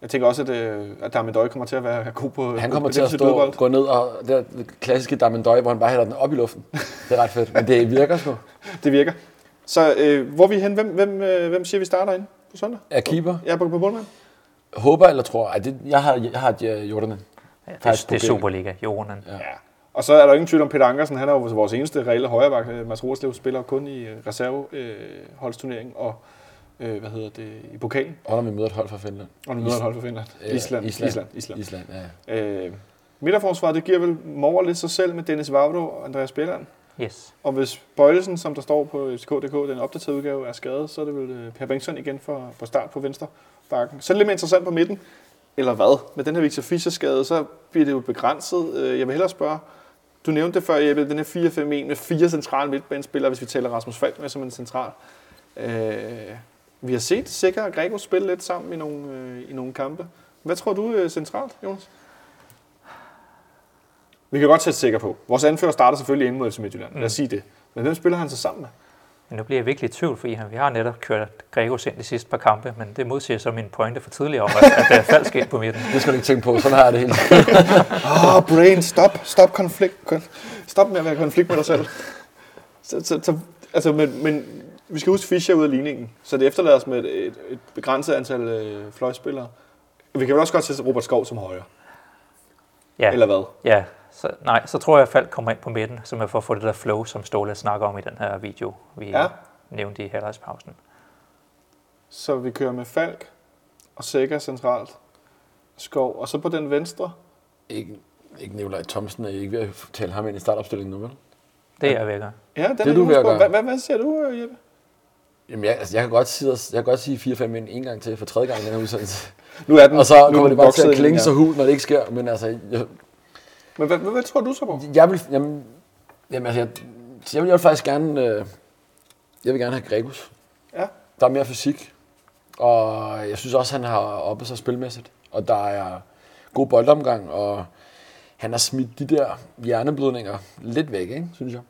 B: Jeg tænker også, at, øh, at Darmendøj kommer til at være god på
D: Han kommer
B: på
D: til at stå
B: dødbold.
D: gå ned og det, er det klassiske Damendøj, hvor han bare hælder den op i luften. Det er ret fedt, men det virker sgu.
B: Det virker. Så øh, hvor er vi hen? Hvem, hvem, øh, hvem siger, vi starter ind på søndag?
D: Er keeper?
B: Jeg er på, på målmand.
D: Håber eller tror? Ej, det, jeg har, jeg har øh, Jordan.
C: Ja, det, det er. Superliga, Jonan.
D: Ja.
B: Ja. Og så er der ingen tvivl om Peter Ankersen. Han er jo vores eneste reelle højreback. Øh, Mads Rorslev spiller kun i øh, reserveholdsturnering og øh, hvad hedder det, i pokalen.
D: Og når vi møder et hold fra Finland.
B: Og nu møder et hold for Finland.
D: Øh,
B: Island.
D: Island.
B: Island. Island.
D: Island, ja.
B: Øh, midterforsvaret, det giver vel Mover lidt sig selv med Dennis Vavro og Andreas Bjelland.
C: Yes.
B: Og hvis Bøjelsen, som der står på FCK.dk, den opdaterede udgave, er skadet, så er det vel øh, Per Bengtsson igen for, på start på venstre bakken. Så er det lidt mere interessant på midten. Eller hvad? Med den her Victor Fischer-skade, så bliver det jo begrænset. Øh, jeg vil hellere spørge, du nævnte det før, Jeppe, den her 4-5-1 med fire centrale midtbanespillere, hvis vi tæller Rasmus Falk med som en central. Øh, vi har set Sikker og Grego spille lidt sammen i nogle, øh, i nogle kampe. Hvad tror du øh, centralt, Jonas? Vi kan godt sætte Sikker på. Vores anfører starter selvfølgelig inde mod FC Midtjylland. Lad os sige det. Men hvem spiller han så sammen med?
C: Men nu bliver jeg virkelig i tvivl, fordi han- vi har netop kørt Gregos ind de sidste par kampe, men det modsiger så min pointe for tidligere om, at, at der er falsk ind på midten.
D: Det skal du ikke tænke på, sådan har jeg det hele.
B: Åh, oh, brain, stop, stop konflikt. Kon- Stop med at være konflikt med dig selv. Så, så, så, altså, men, men vi skal huske Fischer ud af ligningen, så det efterlader os med et, et, et begrænset antal øh, fløjspillere. Vi kan vel også godt sætte Robert Skov som højre,
C: Ja,
B: eller hvad?
C: ja så, nej, så tror jeg, at Falk kommer ind på midten, som er for at få det der flow, som Ståle snakker om i den her video, vi
B: Ja.
C: nævnte i halvdagspausen.
B: Så vi kører med Falk og Sækker centralt, Skov, og så på den venstre,
D: ikke, ikke Nikolaj Thomsen er I ikke ved at tale ham ind i startopstillingen nu, vel?
C: Det er vækker.
B: Ja, den
D: Det er du ved at gøre.
B: Hvad, hvad, hvad siger du, Jeppe?
D: Jamen, jeg, altså, jeg, kan godt sige, jeg kan godt sige 4-5 ind en gang til for tredje gang i den her udsendelse.
B: Nu er den,
D: Og så
B: nu er
D: kommer
B: den
D: det bare til at klinge
B: ja.
D: så hul, når det ikke sker. Men altså, jeg,
B: Men hvad, hvad, hvad tror du så på?
D: Jeg vil, jamen, jamen altså, jeg, jeg vil, faktisk gerne, øh, jeg vil gerne have Gregus.
B: Ja.
D: Der er mere fysik, og jeg synes også, han har oppe sig spilmæssigt. Og der er god boldomgang, og han har smidt de der hjerneblødninger lidt væk, ikke, synes jeg.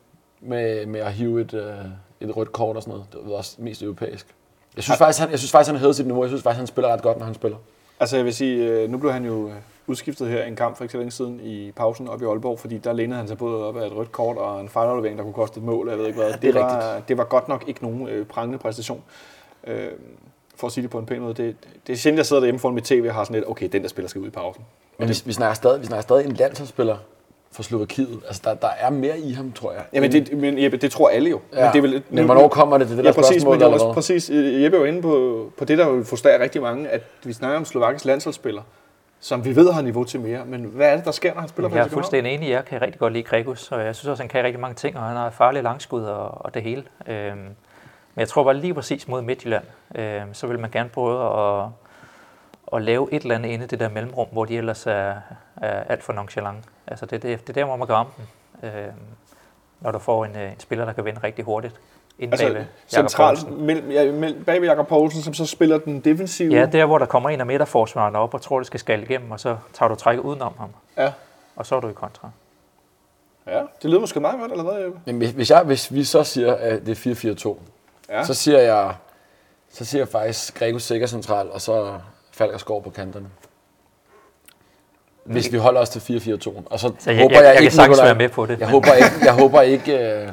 D: Med, med at hive et, øh, et rødt kort og sådan noget. Det var også mest europæisk. Jeg synes, faktisk, han, jeg synes faktisk, han havde sit niveau. Jeg synes faktisk, han spiller ret godt, når han spiller.
B: Altså jeg vil sige, øh, nu blev han jo øh, udskiftet her en kamp for ikke så længe siden i pausen op i Aalborg, fordi der lænede han sig både op af et rødt kort og en fejlaflevering, der kunne koste et mål, jeg ved ikke hvad.
D: det er
B: det, var, det var godt nok ikke nogen øh, prangende præstation. Øh, for at sige det på en pæn måde. Det, det er sjældent, jeg sidder derhjemme foran mit tv og har sådan lidt, okay, den der spiller skal ud i pausen.
D: Men vi, vi, snakker stadig, vi snakker stadig en landsholdsspiller for Slovakiet. Altså, der, der er mere i ham, tror jeg.
B: Jamen, det, men Jeppe, det tror alle jo.
D: ja. men,
B: det er
D: vel, men hvornår kommer det til det der
B: ja, præcis,
D: spørgsmål?
B: Men det
D: eller
B: også præcis, øh, Jeppe er jo inde på, på det, der jo frustrerer rigtig mange, at vi snakker om Slovakisk landsholdsspiller, som vi ved har niveau til mere. Men hvad er det, der sker, når han spiller for
C: Jeg er fuldstændig enig. Jeg kan rigtig godt lide Gregus, og jeg synes også, han kan rigtig mange ting, og han har farlige langskud og, og det hele. Øhm, men jeg tror bare lige præcis mod Midtjylland, øhm, så vil man gerne prøve at, at lave et eller andet inde i det der mellemrum, hvor de ellers er, er alt for nonchalant. Altså det, det, det er der, hvor man kan ramme dem, øhm, når du får en, øh, en spiller, der kan vinde rigtig hurtigt. Inden
B: Altså
C: bagved
B: centralt mellem, ja, mellem, bagved Jakob Poulsen, som så spiller den defensive.
C: Ja, der hvor der kommer en af midterforsvarerne op og tror, det skal skalle igennem, og så tager du trækket udenom ham,
B: ja.
C: og så er du i kontra.
B: ja. Det lyder måske meget godt, eller hvad, Jeppe?
D: Men hvis, jeg, hvis vi så siger, at det er 4-4-2,
B: Ja.
D: så siger jeg, så siger jeg faktisk Gregus sikker central, og så Falk og Skov på kanterne. Hvis vi holder os til 4-4-2. Og så,
C: Så jeg,
D: håber
C: jeg, jeg,
D: jeg,
C: jeg kan
D: ikke,
C: sagtens
D: Nikolaj-
C: være med på det.
D: Jeg håber ikke, jeg håber ikke øh,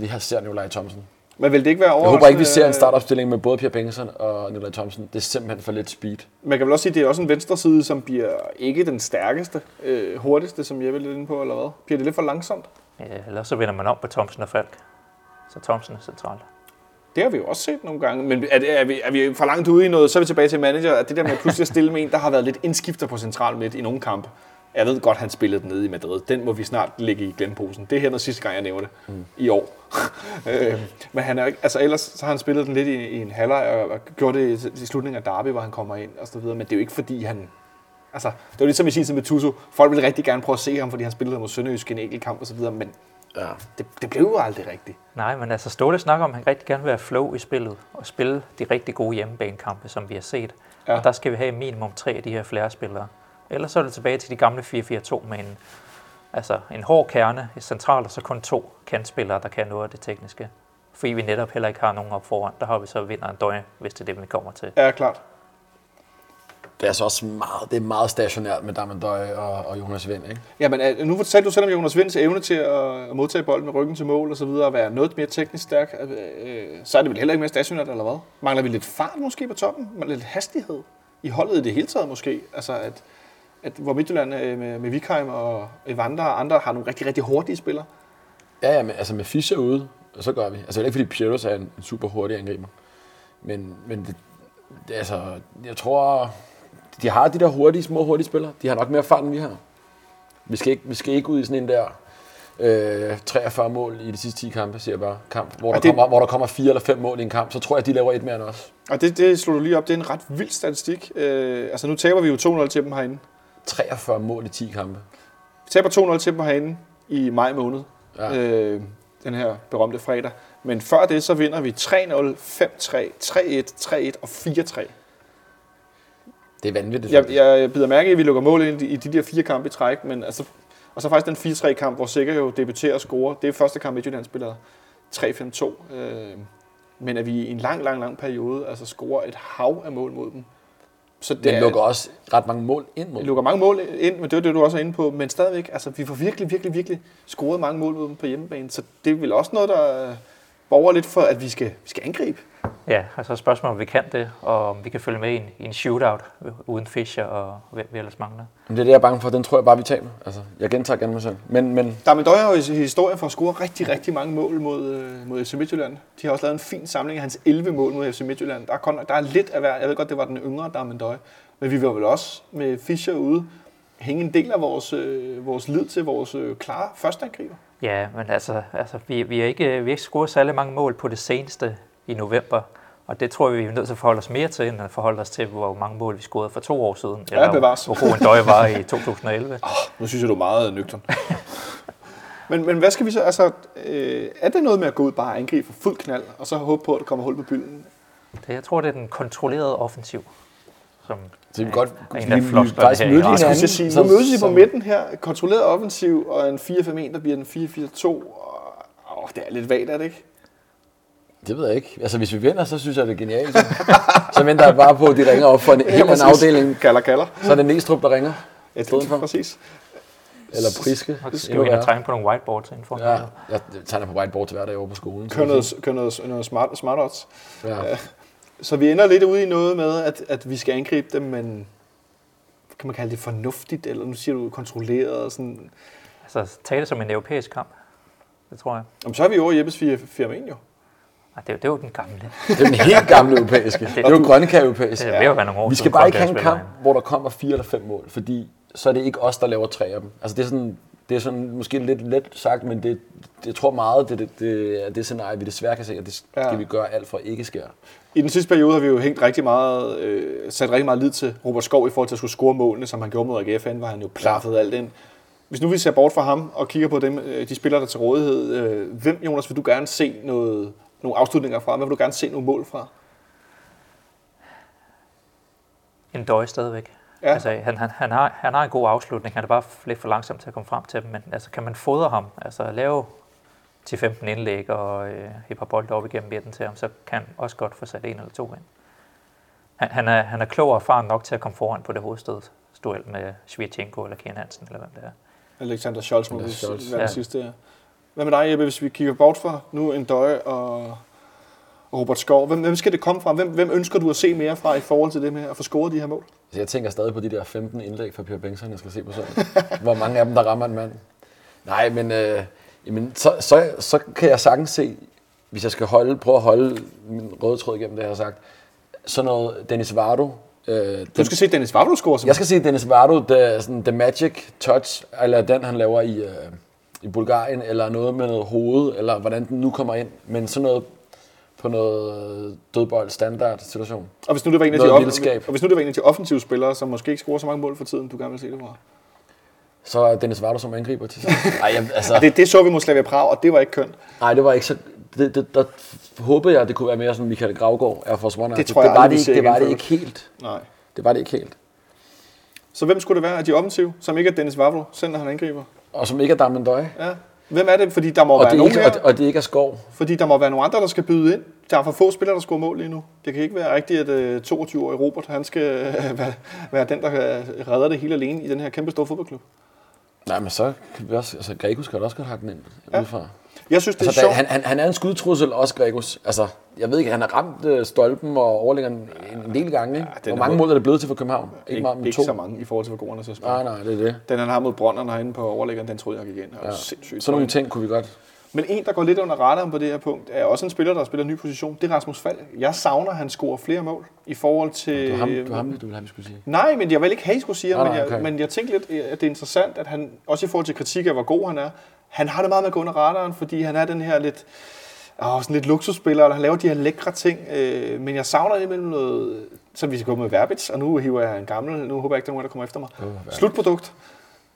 D: vi har ser Nikolaj Thomsen.
B: Men vil det ikke være
D: Jeg
B: overraskende?
D: håber ikke, vi ser en startopstilling med både Pierre Bengtsson og Nikolaj Thomsen. Det er simpelthen for lidt speed.
B: Man kan vel også sige, at det er også en venstre side, som bliver ikke den stærkeste, øh, hurtigste, som Jeppe er lidt inde på, eller hvad? Bliver det lidt for langsomt?
C: Ja, ellers så vender man om på Thomsen og Falk. Så Thomsen er central.
B: Det har vi jo også set nogle gange, men er, det, er, vi, er vi for langt ude i noget, så er vi tilbage til manager, at det der med at pludselig at stille med en, der har været lidt indskifter på central midt i nogle kampe. Jeg ved godt, han spillede den nede i Madrid. Den må vi snart lægge i glemposen. Det er her sidste gang, jeg nævner det. Mm. I år. øh, men han er, ikke- altså ellers så har han spillet den lidt i, i en halvleg, og, og gjort det i, i slutningen af derby, hvor han kommer ind og så videre. Men det er jo ikke fordi, han... Altså, det var lidt som i sin tid med Tuso. Folk ville rigtig gerne prøve at se ham, fordi han spillede mod Sønderjysk i en enkelt kamp og så videre, men
D: Ja.
B: det, det blev jo aldrig rigtigt.
C: Nej, men altså Ståle snakker om, at han rigtig gerne vil have flow i spillet og spille de rigtig gode hjemmebanekampe, som vi har set.
B: Ja.
C: Og der skal vi have minimum tre af de her flere spillere. Ellers så er det tilbage til de gamle 4-4-2 med en, altså en hård kerne i centralt, og så kun to kantspillere, der kan noget af det tekniske. Fordi vi netop heller ikke har nogen op foran. Der har vi så vinder en døgn, hvis det er det, vi kommer til.
B: Ja, klart.
D: Det er altså også meget, det er meget stationært med Damendøj og, og Jonas Vind, ikke?
B: Ja, men øh, nu fortalte du selv om Jonas Vinds evne til at, modtage bolden med ryggen til mål og så videre, og være noget mere teknisk stærk. Øh, øh, så er det vel heller ikke mere stationært, eller hvad? Mangler vi lidt fart måske på toppen? Mangler lidt hastighed i holdet i det hele taget måske? Altså, at, at hvor Midtjylland øh, med, med Vikheim og Evander og andre har nogle rigtig, rigtig hurtige spillere.
D: Ja, ja, men altså med Fischer ude, så gør vi. Altså ikke fordi Pietos er en, en super hurtig angriber. Men, men det, det, altså, jeg tror, de har de der hurtige, små hurtige spillere. De har nok mere fart, end vi har. Vi skal ikke, vi skal ikke ud i sådan en der øh, 43 mål i de sidste 10 kampe, siger jeg bare. Kamp, hvor,
B: Og
D: der
B: det-
D: kommer, hvor der kommer 4 eller 5 mål i en kamp, så tror jeg, de laver et mere end os.
B: Og det, det slog du lige op. Det er en ret vild statistik. Øh, altså, nu taber vi jo 2-0 til dem herinde.
D: 43 mål i 10 kampe.
B: Vi taber 2-0 til dem herinde i maj måned.
D: Ja.
B: øh, den her berømte fredag. Men før det, så vinder vi 3-0, 5-3, 3-1, 3-1 og 4-3.
D: Det er vanvittigt.
B: Jeg,
D: faktisk.
B: jeg bider mærke i, at vi lukker mål ind i de der fire kampe i træk, men altså, og så faktisk den 4-3 kamp, hvor Sikker jo debuterer og scorer. Det er første kamp, Midtjylland spiller 3-5-2. Øh, men at vi i en lang, lang, lang periode altså scorer et hav af mål mod dem. Så det
D: Men
B: er-
D: lukker også ret mange mål ind mod
B: lukker mange mål ind, men det er det, du også er inde på. Men stadigvæk, altså, vi får virkelig, virkelig, virkelig scoret mange mål mod dem på hjemmebane. Så det er vel også noget, der øh, borger lidt for, at vi skal, vi skal angribe.
C: Ja, altså spørgsmålet om vi kan det, og om vi kan følge med i en, i en shootout uden Fischer og hvem vi ellers mangler.
D: Men det er det, jeg er bange for. Den tror jeg bare, vi taber. Altså, jeg gentager gerne mig selv. Men, men
B: Der er med Døjer jo i historien for at score rigtig, rigtig mange mål mod, øh, mod FC Midtjylland. De har også lavet en fin samling af hans 11 mål mod FC Midtjylland. Der er, kun, der er lidt af hver. Jeg ved godt, det var den yngre Darmen Døje. Men vi vil vel også med Fischer ude hænge en del af vores, øh, vores lid til vores øh, klare førsteangriber.
C: Ja, men altså, altså vi, vi, har ikke, vi har ikke scoret særlig mange mål på det seneste i november. Og det tror jeg, vi er nødt til at forholde os mere til, end at forholde os til, hvor mange mål vi scorede for to år siden.
B: Ja, bevares.
C: hvor god en døje var i 2011.
B: Nu synes jeg, du er meget nøgtern. men, men hvad skal vi så, altså, øh, er det noget med at gå ud bare og angribe for fuld knald, og så håbe på, at der kommer hul på bylden?
C: Det, jeg tror, det er den kontrollerede offensiv, som
D: vi kan godt
C: er en
D: vi-
C: af
D: vi
C: flosklerne
D: faktisk
C: her
B: vi
D: hinanden.
B: så sige, nu mødes vi på midten her, kontrolleret offensiv, og en 4-5-1, der bliver en 4-4-2. Og, åh, det er lidt vagt, er det ikke?
D: Det ved jeg ikke. Altså, hvis vi vinder, så synes jeg, det er genialt. så venter jeg bare på, at de ringer op for en helt anden afdeling.
B: Kalder, kalder.
D: Så er det Næstrup, der ringer.
B: Ja,
D: stedet for.
B: præcis.
D: Eller Priske.
C: Så skal vi ind og tegne på nogle whiteboards indenfor.
D: Ja, jeg tegner på whiteboard til hver dag over på skolen. så
B: Kør
D: det er
B: noget, kør noget, noget smart, smart odds.
D: Ja.
B: Så vi ender lidt ude i noget med, at, at vi skal angribe dem, men kan man kalde det fornuftigt, eller nu siger du kontrolleret, og sådan.
C: Altså, tag det som en europæisk kamp. Det tror jeg.
B: Jamen, så er vi over i Jeppes 4 4 jo.
C: Ej, det, er jo- det er jo den gamle.
D: Det er den helt gamle europæiske. Det er jo grønnekær europæisk.
C: Det er ved at være nogle år
D: Vi skal bare ikke have en kamp, hvor der kommer fire eller fem mål, fordi så er det ikke os, der laver tre af dem. Altså det er sådan, det er sådan måske lidt let sagt, men det, det jeg tror meget, det, det, det er det scenarie, vi desværre kan se, og det skal
B: Ja.
D: vi gøre alt for ikke sker.
B: I den sidste periode har vi jo hængt rigtig meget, øh, sat rigtig meget lid til Robert Skov i forhold til at skulle score målene, som han gjorde mod AGFN, hvor han jo plaffede alt ind. Hvis nu vi ser bort fra ham og kigger på dem, øh, de spillere, der er til rådighed, øh, hvem, Jonas, vil du gerne se noget, nogle afslutninger fra? Hvad vil du gerne se nogle mål fra?
C: En døje stadigvæk.
B: Ja.
C: Altså, han, han, han, har, han har en god afslutning. Han er bare lidt for langsom til at komme frem til dem. Men altså, kan man fodre ham, altså lave 10-15 indlæg og øh, et par bolde op igennem midten til ham, så kan han også godt få sat en eller to ind. Han, han, er, han er klog og erfaren nok til at komme foran på det hovedstødsduel med Svirchenko eller Kian Hansen, eller hvem det er.
B: Alexander Scholz må vi den sidste. Ja. Hvad med dig, Jeppe, hvis vi kigger bort fra nu en døje og, Robert Skov? Hvem, hvem skal det komme fra? Hvem, hvem ønsker du at se mere fra i forhold til det med at få scoret de her mål?
D: Så jeg tænker stadig på de der 15 indlæg fra Per Bengtsson, jeg skal se på sådan. Hvor mange af dem, der rammer en mand. Nej, men øh, jamen, så, så, så kan jeg sagtens se, hvis jeg skal holde, prøve at holde min røde tråd igennem det, jeg har sagt, sådan noget Dennis Vardo. Øh,
B: Du skal se Dennis Vavlo score, som
D: Jeg skal se Dennis Vardo, the, sådan, the magic touch, eller den han laver i, øh, i Bulgarien, eller noget med noget hoved, eller hvordan den nu kommer ind, men sådan noget på noget dødbold standard situation.
B: Og hvis nu det var en af, de, off- og hvis nu det var en af de offensive spillere, som måske ikke scorer så mange mål for tiden, du gerne vil se det fra.
D: Så er Dennis Vardo som angriber til. Ej, jamen, altså,
B: Det, det så vi mod Slavia Prag, og det var ikke kønt.
D: nej, det var ikke så... Det, det, der håbede jeg, det kunne være mere sådan Michael Gravgaard er for Swansea.
B: Det tror jeg
D: det var det ikke, det var det ikke helt.
B: Nej.
D: Det var det ikke helt.
B: Så hvem skulle det være af de offensive, som ikke er Dennis Vavlo, selv når han angriber?
D: Og som ikke er Darmen Døje.
B: Ja. Hvem er det? Fordi der må
D: Og
B: være
D: det,
B: nogen
D: ikke,
B: her,
D: og, og det ikke er skov.
B: fordi der må være nogle andre, der skal byde ind. Der er for få spillere, der scorer mål lige nu. Det kan ikke være rigtigt, at uh, 22-årige Robert, han skal uh, være, være den, der uh, redder det hele alene i den her kæmpe store fodboldklub.
D: Nej, men så kan vi også... Altså, Gregus kan også godt have den ind
B: ja.
D: udefra.
B: Jeg synes, det er
D: Altså,
B: sjovt.
D: da, han, han, han er en skudtrussel, også Gregus. Altså, jeg ved ikke, han har ramt øh, stolpen og overligger en, en del gange. Ikke?
B: den
D: Hvor
B: er
D: mange mål er det blevet til for København? Ikke,
B: ikke,
D: meget, men
B: ikke
D: to.
B: så mange i forhold til, hvor god han er spille.
D: Nej, nej, det er det.
B: Den han har mod Brønderen herinde på overlæggeren, den troede jeg gik ind. Det
D: Ja.
B: sindssygt.
D: Sådan nogle ting kunne vi godt.
B: Men en, der går lidt under radaren på det her punkt, er også en spiller, der spiller en ny position. Det er Rasmus Falk. Jeg savner, at han scorer flere mål i forhold til...
D: Det var ham, det var ham du ville have, vi skulle sige.
B: Nej, men jeg vil ikke have, I skulle sige,
D: Nej,
B: men,
D: nej,
B: jeg,
D: okay.
B: men jeg tænkte lidt, at det er interessant, at han, også i forhold til kritik af, hvor god han er, han har det meget med at gå under radaren, fordi han er den her lidt, åh, sådan lidt luksusspiller, og han laver de her lækre ting, øh, men jeg savner imellem noget, så vi skal gå med Verbitz, og nu hiver jeg en gammel, nu håber jeg ikke, der er nogen, der kommer efter mig.
D: Verbitz.
B: Slutprodukt.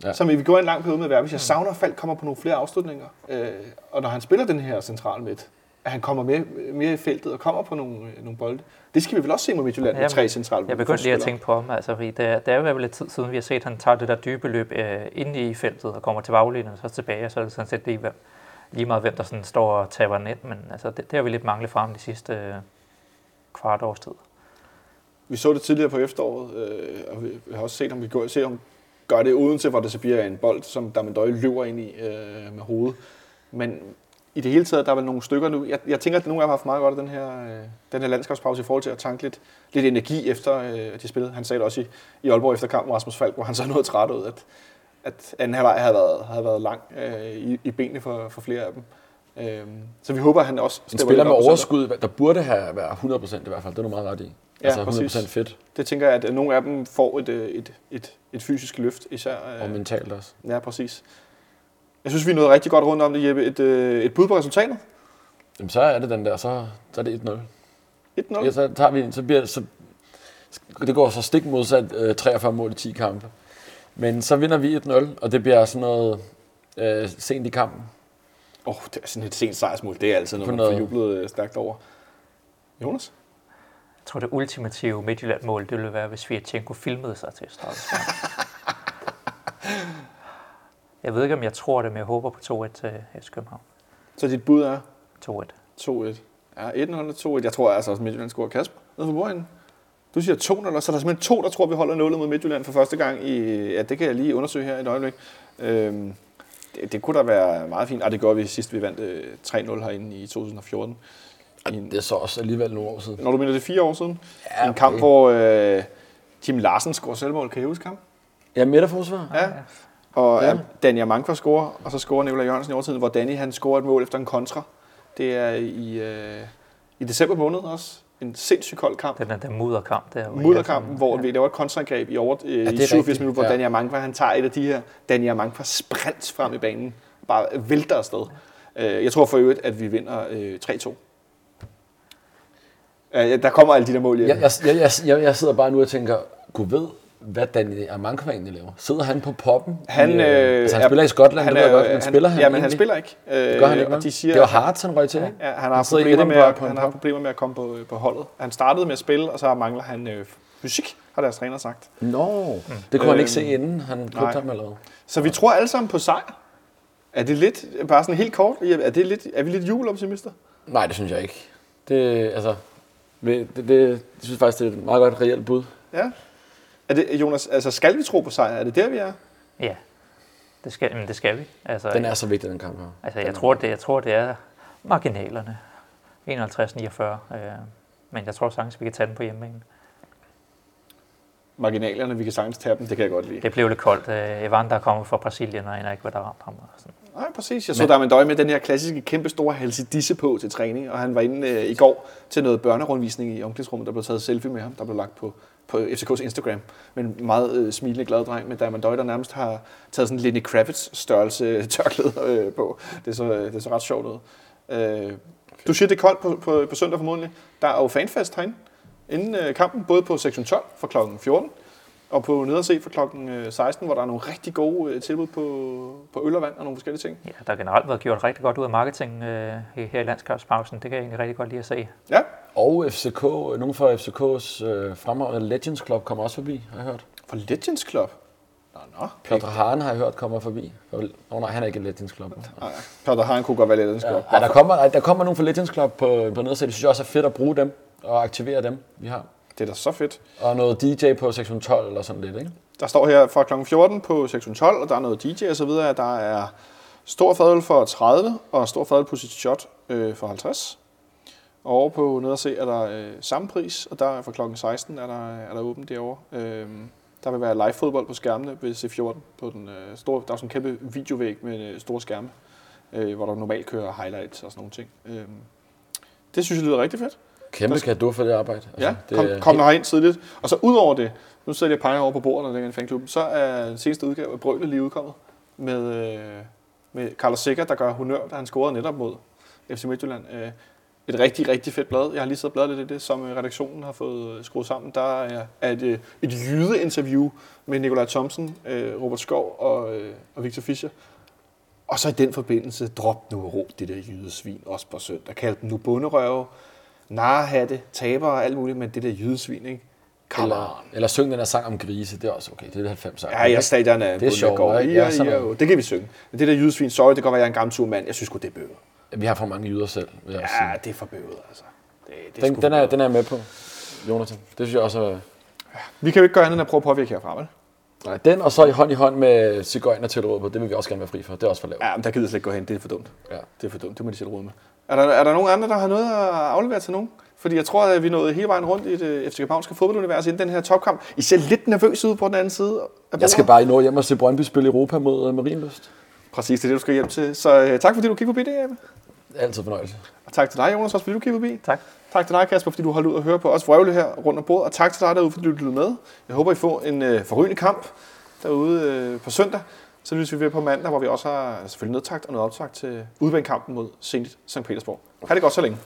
B: Ja. Som vi går en lang periode med Verbitz. Jeg savner, at Falk kommer på nogle flere afslutninger. Øh, og når han spiller den her central midt, at han kommer mere, mere i feltet og kommer på nogle, øh, nogle bolde. Det skal vi vel også se mod Midtjylland med tre centrale
C: Jeg begyndte lige at tænke på ham, altså, fordi det, er- det er jo lidt tid siden, vi har set, at han tager det der dybe løb øh, ind i feltet og kommer til baglinjen og så tilbage, og så er det sådan set lige, hvem, lige meget, hvem der sådan står og taber den ind, men altså, det, det har vi lidt manglet fra ham de sidste øh, kvart års tid.
B: Vi så det tidligere på efteråret, øh, og vi har også set, om vi går, se, om gør det uden til, hvor det så bliver en bold, som Damendøj løber ind i øh, med hovedet. Men i det hele taget, der er vel nogle stykker nu. Jeg, jeg tænker, at nogle af dem har haft meget godt af den her, øh, den her landskabspause i forhold til at tanke lidt, lidt energi efter øh, de spillede. Han sagde det også i, i Aalborg efter kampen, Rasmus Falk, hvor han så noget træt ud, at, at anden halvleg havde været, havde været lang øh, i, i benene for, for flere af dem. Øh, så vi håber, at han også
D: En spiller med overskud, der burde have været 100% i hvert fald. Det er du meget ret i.
B: Ja,
D: altså 100%
B: præcis.
D: fedt,
B: Det tænker jeg, at nogle af dem får et, øh, et, et, et fysisk løft, især. øh,
D: og mentalt også.
B: Ja, præcis. Jeg synes, vi er nået rigtig godt rundt om det, Jeppe. Et, øh, et bud på resultatet?
D: Jamen, så er det den der, så, så er det 1-0.
B: 1-0.
D: Ja, så tager vi, så bliver så, det går så stik modsat øh, 43 mål i 10 kampe. Men så vinder vi 1-0, og det bliver sådan noget øh, sent i kampen.
B: Åh, oh, det er sådan et sent sejrsmål. Det er altid noget, man får jublet øh, stærkt over. Jonas?
C: Jeg tror, det ultimative Midtjylland-mål, det ville være, hvis Svirchenko filmede sig til straffespark. jeg ved ikke, om jeg tror det, men jeg håber på 2-1 til FC København.
B: Så dit bud er
C: 2-1.
B: 2-1. Ja, 1-0 og 2-1. Jeg tror altså også, at Midtjylland scorer Kasper. Nede for bordenden. Du siger 2-0, så der er simpelthen to, der tror, vi holder nullet mod Midtjylland for første gang i... Ja, det kan jeg lige undersøge her i et øjeblik. Øhm, det, det, kunne da være meget fint. Og det gjorde vi sidst, vi vandt øh, 3-0 herinde i 2014. I en,
D: Det er så også alligevel nogle år siden.
B: når du mener, det er fire år siden.
D: Ja,
B: En kamp,
D: okay.
B: hvor øh, Tim Larsen scorer selvmål. Kan I huske ham?
D: Ja, midterforsvar.
B: Ja. Og
D: Ja.
B: ja. Daniel Mankvar scorer, og så scorer Nikolaj Jørgensen i overtiden, hvor Danny han scorer et mål efter en kontra. Det er i, øh, i december måned også. En sindssygt kold kamp.
C: Den er den mudderkamp der.
B: Mudderkampen, hvor
C: sådan-
B: vi laver et kontraangreb i, over, øh,
D: er
B: i 87
D: rigtigt.
B: minutter, hvor
D: Ja.
B: Daniel Mankvar han tager et af de her Daniel Mankvar sprints frem i banen. Bare vælter afsted. Øh, jeg tror for øvrigt, at vi vinder øh, 3-2. Øh, ja, der kommer alle de der mål hjem.
D: Jeg, jeg, jeg, jeg, jeg, jeg sidder bare nu og tænker, gud ved, hvad Daniel Amankwa egentlig laver. Sidder han på poppen?
B: Han,
D: I,
B: øh,
D: altså, han
B: er-
D: spiller i Skotland,
B: han
D: det ved jeg godt, men
B: han-
D: spiller han
B: Ja, men han
D: egentlig?
B: spiller ikke. Øh,
D: Det gør han ikke,
B: og de siger,
D: det var Hartz, han røg til, ikke?
B: Ja, han har,
D: i
B: problemer med, at, han har problemer med at komme på, på holdet. Han startede med at spille, og så mangler han øh, fysik, har deres træner sagt.
D: Nå, det kunne han ikke se
B: Øhm,
D: inden han købte
B: nej.
D: ham hvad?
B: Så vi tror alle sammen på sejr. Er det lidt, bare sådan helt kort, er, det lidt, er vi lidt jubeloptimister?
D: Nej, det synes jeg ikke. Det, altså, det, det, det, jeg synes faktisk, det er et meget godt reelt bud.
B: Ja. Er det, Jonas, altså skal vi tro på sejr? Er det der, vi er?
C: Ja, det skal, men det skal vi. Altså,
D: Den er så vigtig, den kamp her.
C: altså, jeg, tror, det, jeg tror, det er marginalerne. 51-49. Øh, men jeg tror sagtens, vi kan tage den på hjemmebane.
B: Marginalerne, vi kan sagtens tage dem, det kan jeg godt lide.
C: Det blev lidt koldt. Øh, Evan, der er kommet fra Brasilien, og aner ikke, hvad der ramte ham. Og sådan.
B: Nej, præcis. Jeg så, der med døje med den her klassiske, kæmpe store halse disse på til træning, og han var inde øh, i går til noget børnerundvisning i omklædningsrummet, der blev taget selfie med ham, der blev lagt på, på FCK's Instagram. Men en meget øh, smilende, glad dreng med Damon Døj, der nærmest har taget sådan en Lenny Kravitz størrelse tørklæde øh, på. Det så, øh, det så ret sjovt ud. Øh, du siger, det er koldt på, på, på søndag formodentlig. Der er jo fanfest herinde inden øh, kampen, både på sektion 12 fra kl. 14, og på nederse fra kl. 16, hvor der er nogle rigtig gode øh, tilbud på, på øl og vand og nogle forskellige ting.
C: Ja, der har generelt været gjort rigtig godt ud af marketing øh, her i landskabspausen. Det kan jeg egentlig rigtig godt lide at se.
B: Ja,
D: Og FCK, nogen fra FCK's øh, fremragende Legends Club kommer også forbi, har jeg hørt.
B: For Legends Club? Nå, nå.
D: Piotr Haren har jeg hørt kommer forbi. Åh oh, nej, han er ikke i Legends Club.
B: Nej, Peter Hahn kunne godt være Legends
D: Ja.
B: Club.
D: Ja, der, kommer, der kommer nogen fra Legends Club på, på nedersæt. Det synes jeg også er fedt at bruge dem og aktivere dem, vi har.
B: Det er da så fedt.
D: Og noget DJ på sektion 12 eller sådan lidt, ikke?
B: Der står her fra kl. 14 på sektion 12, og der er noget DJ og så videre. Der er stor fadøl for 30, og stor fadøl på sit shot øh, for 50. Og over på nederse er der øh, samme pris, og der er fra kl. 16 er der, er der åbent derovre. Øh, der vil være live fodbold på skærmene ved C14. På den, øh, store, der er sådan en kæmpe videovæg med øh, store skærme, øh, hvor der normalt kører highlights og sådan nogle ting. Øh, det synes jeg lyder rigtig fedt.
D: Kæmpe
B: Der skal-
D: kado for det arbejde.
B: Ja,
D: det
B: kom,
D: er
B: kom
D: helt-
B: der ind tidligt. Og så ud over det, nu sidder jeg og peger over på bordet, når det er en fanklub, så er den seneste udgave af Brølet lige udkommet med, øh, med Carlos Sikker, der gør honør, da han scorede netop mod FC Midtjylland. Øh, et rigtig, rigtig fedt blad. Jeg har lige siddet og bladet lidt i det, som øh, redaktionen har fået skruet sammen. Der er et, et jyde-interview med Nikolaj Thomsen, Robert Skov og, og Victor Fischer. Og så i den forbindelse, drop nu og råb det der jydesvin også på søndag. Kald dem nu bunderøve, narhatte, taber og alt muligt, men det der jydesvin, ikke? Come on.
D: Eller, eller syng den her sang om grise, det er også okay. Det er det 90 sang.
B: Ja, jeg stadion er
D: Det er sjovt,
B: går. Ja,
D: Ja,
B: ja, det kan vi synge. Men det der jydesvin, sorry, det kan godt være, jeg er en gammel tur mand. Jeg synes godt det er bøvet.
D: Vi har for mange jyder selv, vil jeg
B: Ja,
D: sige.
B: det er for bøvet, altså. Det, det
D: Den, den, er, den er jeg med på, Jonathan. Det synes jeg også er...
B: Vi kan jo ikke gøre andet end at prøve at påvirke herfra, vel?
D: Nej, den og så i hånd i hånd med cigøjner til på, det vil vi også gerne være fri for. Det er også for lavt.
B: Ja, men der gider jeg slet ikke gå hen. Det er for dumt.
D: Ja.
B: Det er for dumt. Det må de selv råde med. Er der, er der nogen andre, der har noget at aflevere til nogen? Fordi jeg tror, at vi nåede hele vejen rundt i det FC Københavnske fodboldunivers inden den her topkamp. I ser lidt nervøs ud på den anden side.
D: Jeg skal bare i Nord hjem og se Brøndby spille Europa mod uh, Marienlyst.
B: Præcis, det er det, du skal hjem til. Så øh, tak fordi du kiggede forbi det, Jeppe.
D: Altid fornøjelse.
B: Og tak til dig, Jonas, også fordi du kiggede forbi.
C: Tak.
B: Tak til dig, Kasper, fordi du holdt ud og høre på os vrøvle her rundt om bordet. Og tak til dig derude, fordi du lyttede med. Jeg håber, I får en øh, forrygende kamp derude øh, på søndag. Så lyttes vi ved på mandag, hvor vi også har selvfølgelig nedtagt og noget optagt til udbanekampen mod Zenit St. Petersborg. Ha' det godt så længe.